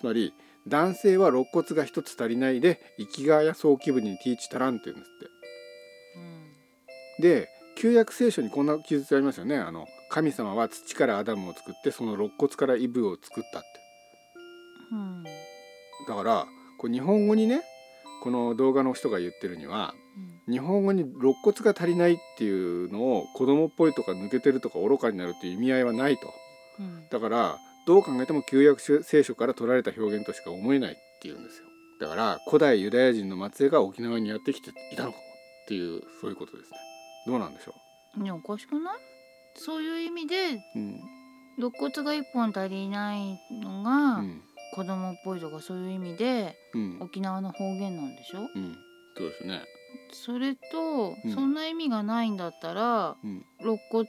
つまり男性は肋骨が一つ足りないで生きがや早期部にティーチタランって言うんですって。で旧約聖書にこんな記述ありますよね。あの神様は土からアダムを作ってその肋骨からイブを作ったって。うん。だからこう日本語にねこの動画の人が言ってるにはうん。日本語に肋骨が足りないっていうのを子供っぽいとか抜けてるとか愚かになるっていう意味合いはないと。うん。だからどう考えても旧約聖書から取られた表現としか思えないっていうんですよ。だから古代ユダヤ人の末裔が沖縄にやってきていたのかもっていうそういうことですね。どうなんでしょねおかしくない？そういう意味でううん。肋骨が一本足りないのうがん。子供っぽいとかそういう意味でうん。沖縄の方言なんでしょ？うん。そうですね。それと、うん。そんな意味がないんだったらうん。肋骨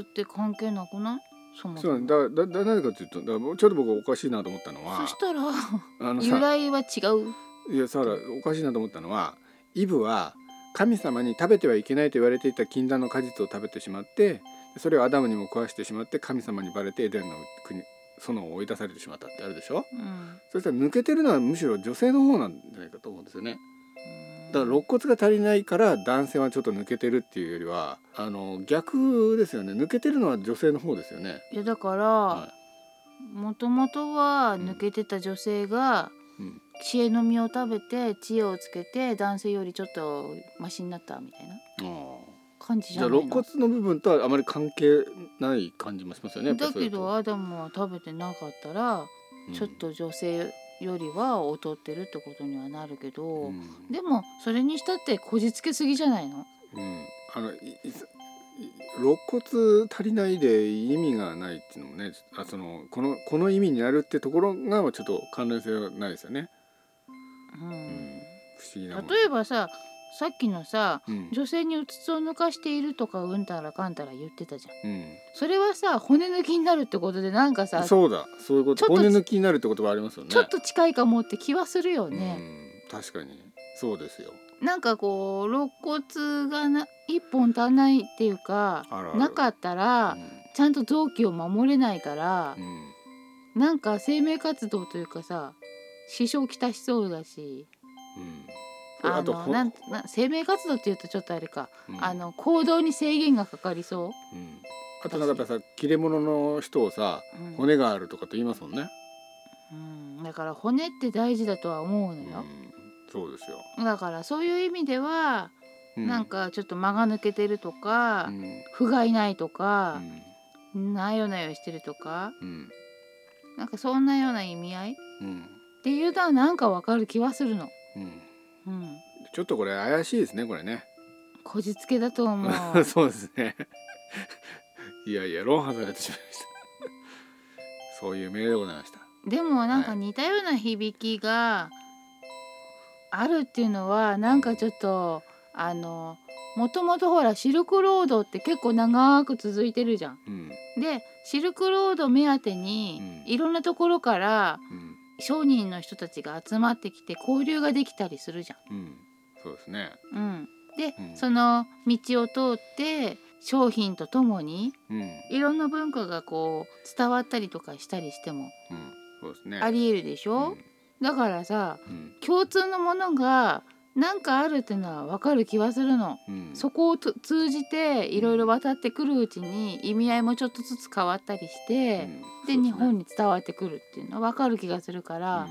って関係なくない？そもそそうもだだだなぜかというとだからちょっと僕おかしいなと思ったのはそしたらあのさ由来は違う。いやさおかしいなと思ったのはイブは神様に食べてはいけないと言われていた禁断の果実を食べてしまってそれをアダムにも食わしてしまって神様にバレてエデンの国園を追い出されてしまったってあるでしょ？うん。そしたら抜けてるのはむしろ女性の方なんじゃないかと思うんですよねだから肋骨が足りないから男性はちょっと抜けてるっていうよりはあの逆ですよね。抜けてるのは女性の方ですよね。いやだから、はもともとは抜けてた女性がいうん、知恵の実を食べて知恵をつけて男性よりちょっとマシになったみたいな感じじじゃないの？肋骨の部分とはあまり関係ない感じもしますよね。だけどアダムは食べてなかったら、うん。ちょっと女性よりは劣ってるってことにはなるけど、うん。でもそれにしたってこじつけすぎじゃないの？うん、あのい肋骨足りないで意味がないっていうのもねあそのこのこの意味になるってところがちょっと関連性はないですよね。うん。うん、不思議な例えばささっきのさうん。女性にうつつを抜かしているとかうんたらかんたら言ってたじゃん。うん、それはさ骨抜きになるってことでなんかさそうだ。そういうこと。骨抜きになるってことがありますよね。ちょっと近いかもって気はするよね、うん、確かに。そうですよ。なんかこう肋骨がな一本足んないっていうかなかったらちゃんと臓器を守れないからう、ん。なんか生命活動というかさ支障きたしそうだし。うん、あのなんな生命活動っていうとちょっとあれか、うん。あの行動に制限がかかりそう？ん、あとなんかさ切れ者の人をさう、うん。骨があるとかって言いますもんね。うん、だから骨って大事だとは思うのうん。よ、、そうですよ。だからそういう意味では、うなんかちょっと間が抜けてるとか、うん。不甲斐ないとうか、ん。なよなよしてるとかうん。なんかそんなような意味合い？っうん。ていうのはなんかわかる気はするの。うんうん、ちょっとこれ怪しいですねこれね。こじつけだと思う。そうですね。いやいや論破されてしまいました。そういうメールでございました。でもなんかはい似たような響きがあるっていうのはなんかちょっとあのもともとほらシルクロードって結構長く続いてるじゃん。うんでシルクロード目当てにうんいろんなところからうん商人の人たちが集まってきて交流ができたりするじうん。そうですね。ゃん。うん、で、うん。その道を通って商品とともにうん。いろんな文化がこう伝わったりとかしたりしてもうん。そうですね。ありえるでしょ、うん。だからさうん。共通のものがなんかあるっていうのは分かる気はするの。うん。そこをと通じていろいろ渡ってくるうちに意味合いもちょっとずつ変わったりして、で日本にに伝わってくるっていうのは分かる気がするから、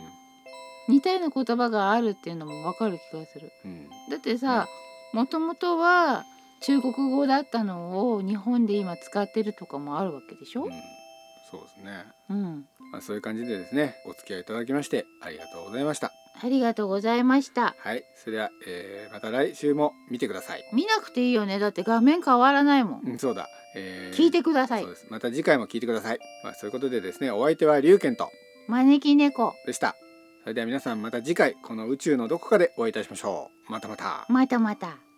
似たような言葉があるっていうのも分かる気がする。うん。うんだってさもともとは中国語だったのを日本で今使ってるとかもあるわけでしょ？うん、そうですね。うん、まあそういう感じでですねお付き合いいただきましてありがとうございました。ありがとうございました。はいそれでは、えーまた来週も見てください。見なくていいよねだって画面変わらないもん。うんそうだ。えー聞いてくださいそう。です。また次回も聞いてください。まあそういうことでですねお相手は龍賢と招き猫でした。それでは皆さんまた次回この宇宙のどこかでお会いいたしましょう。またまた。またまた。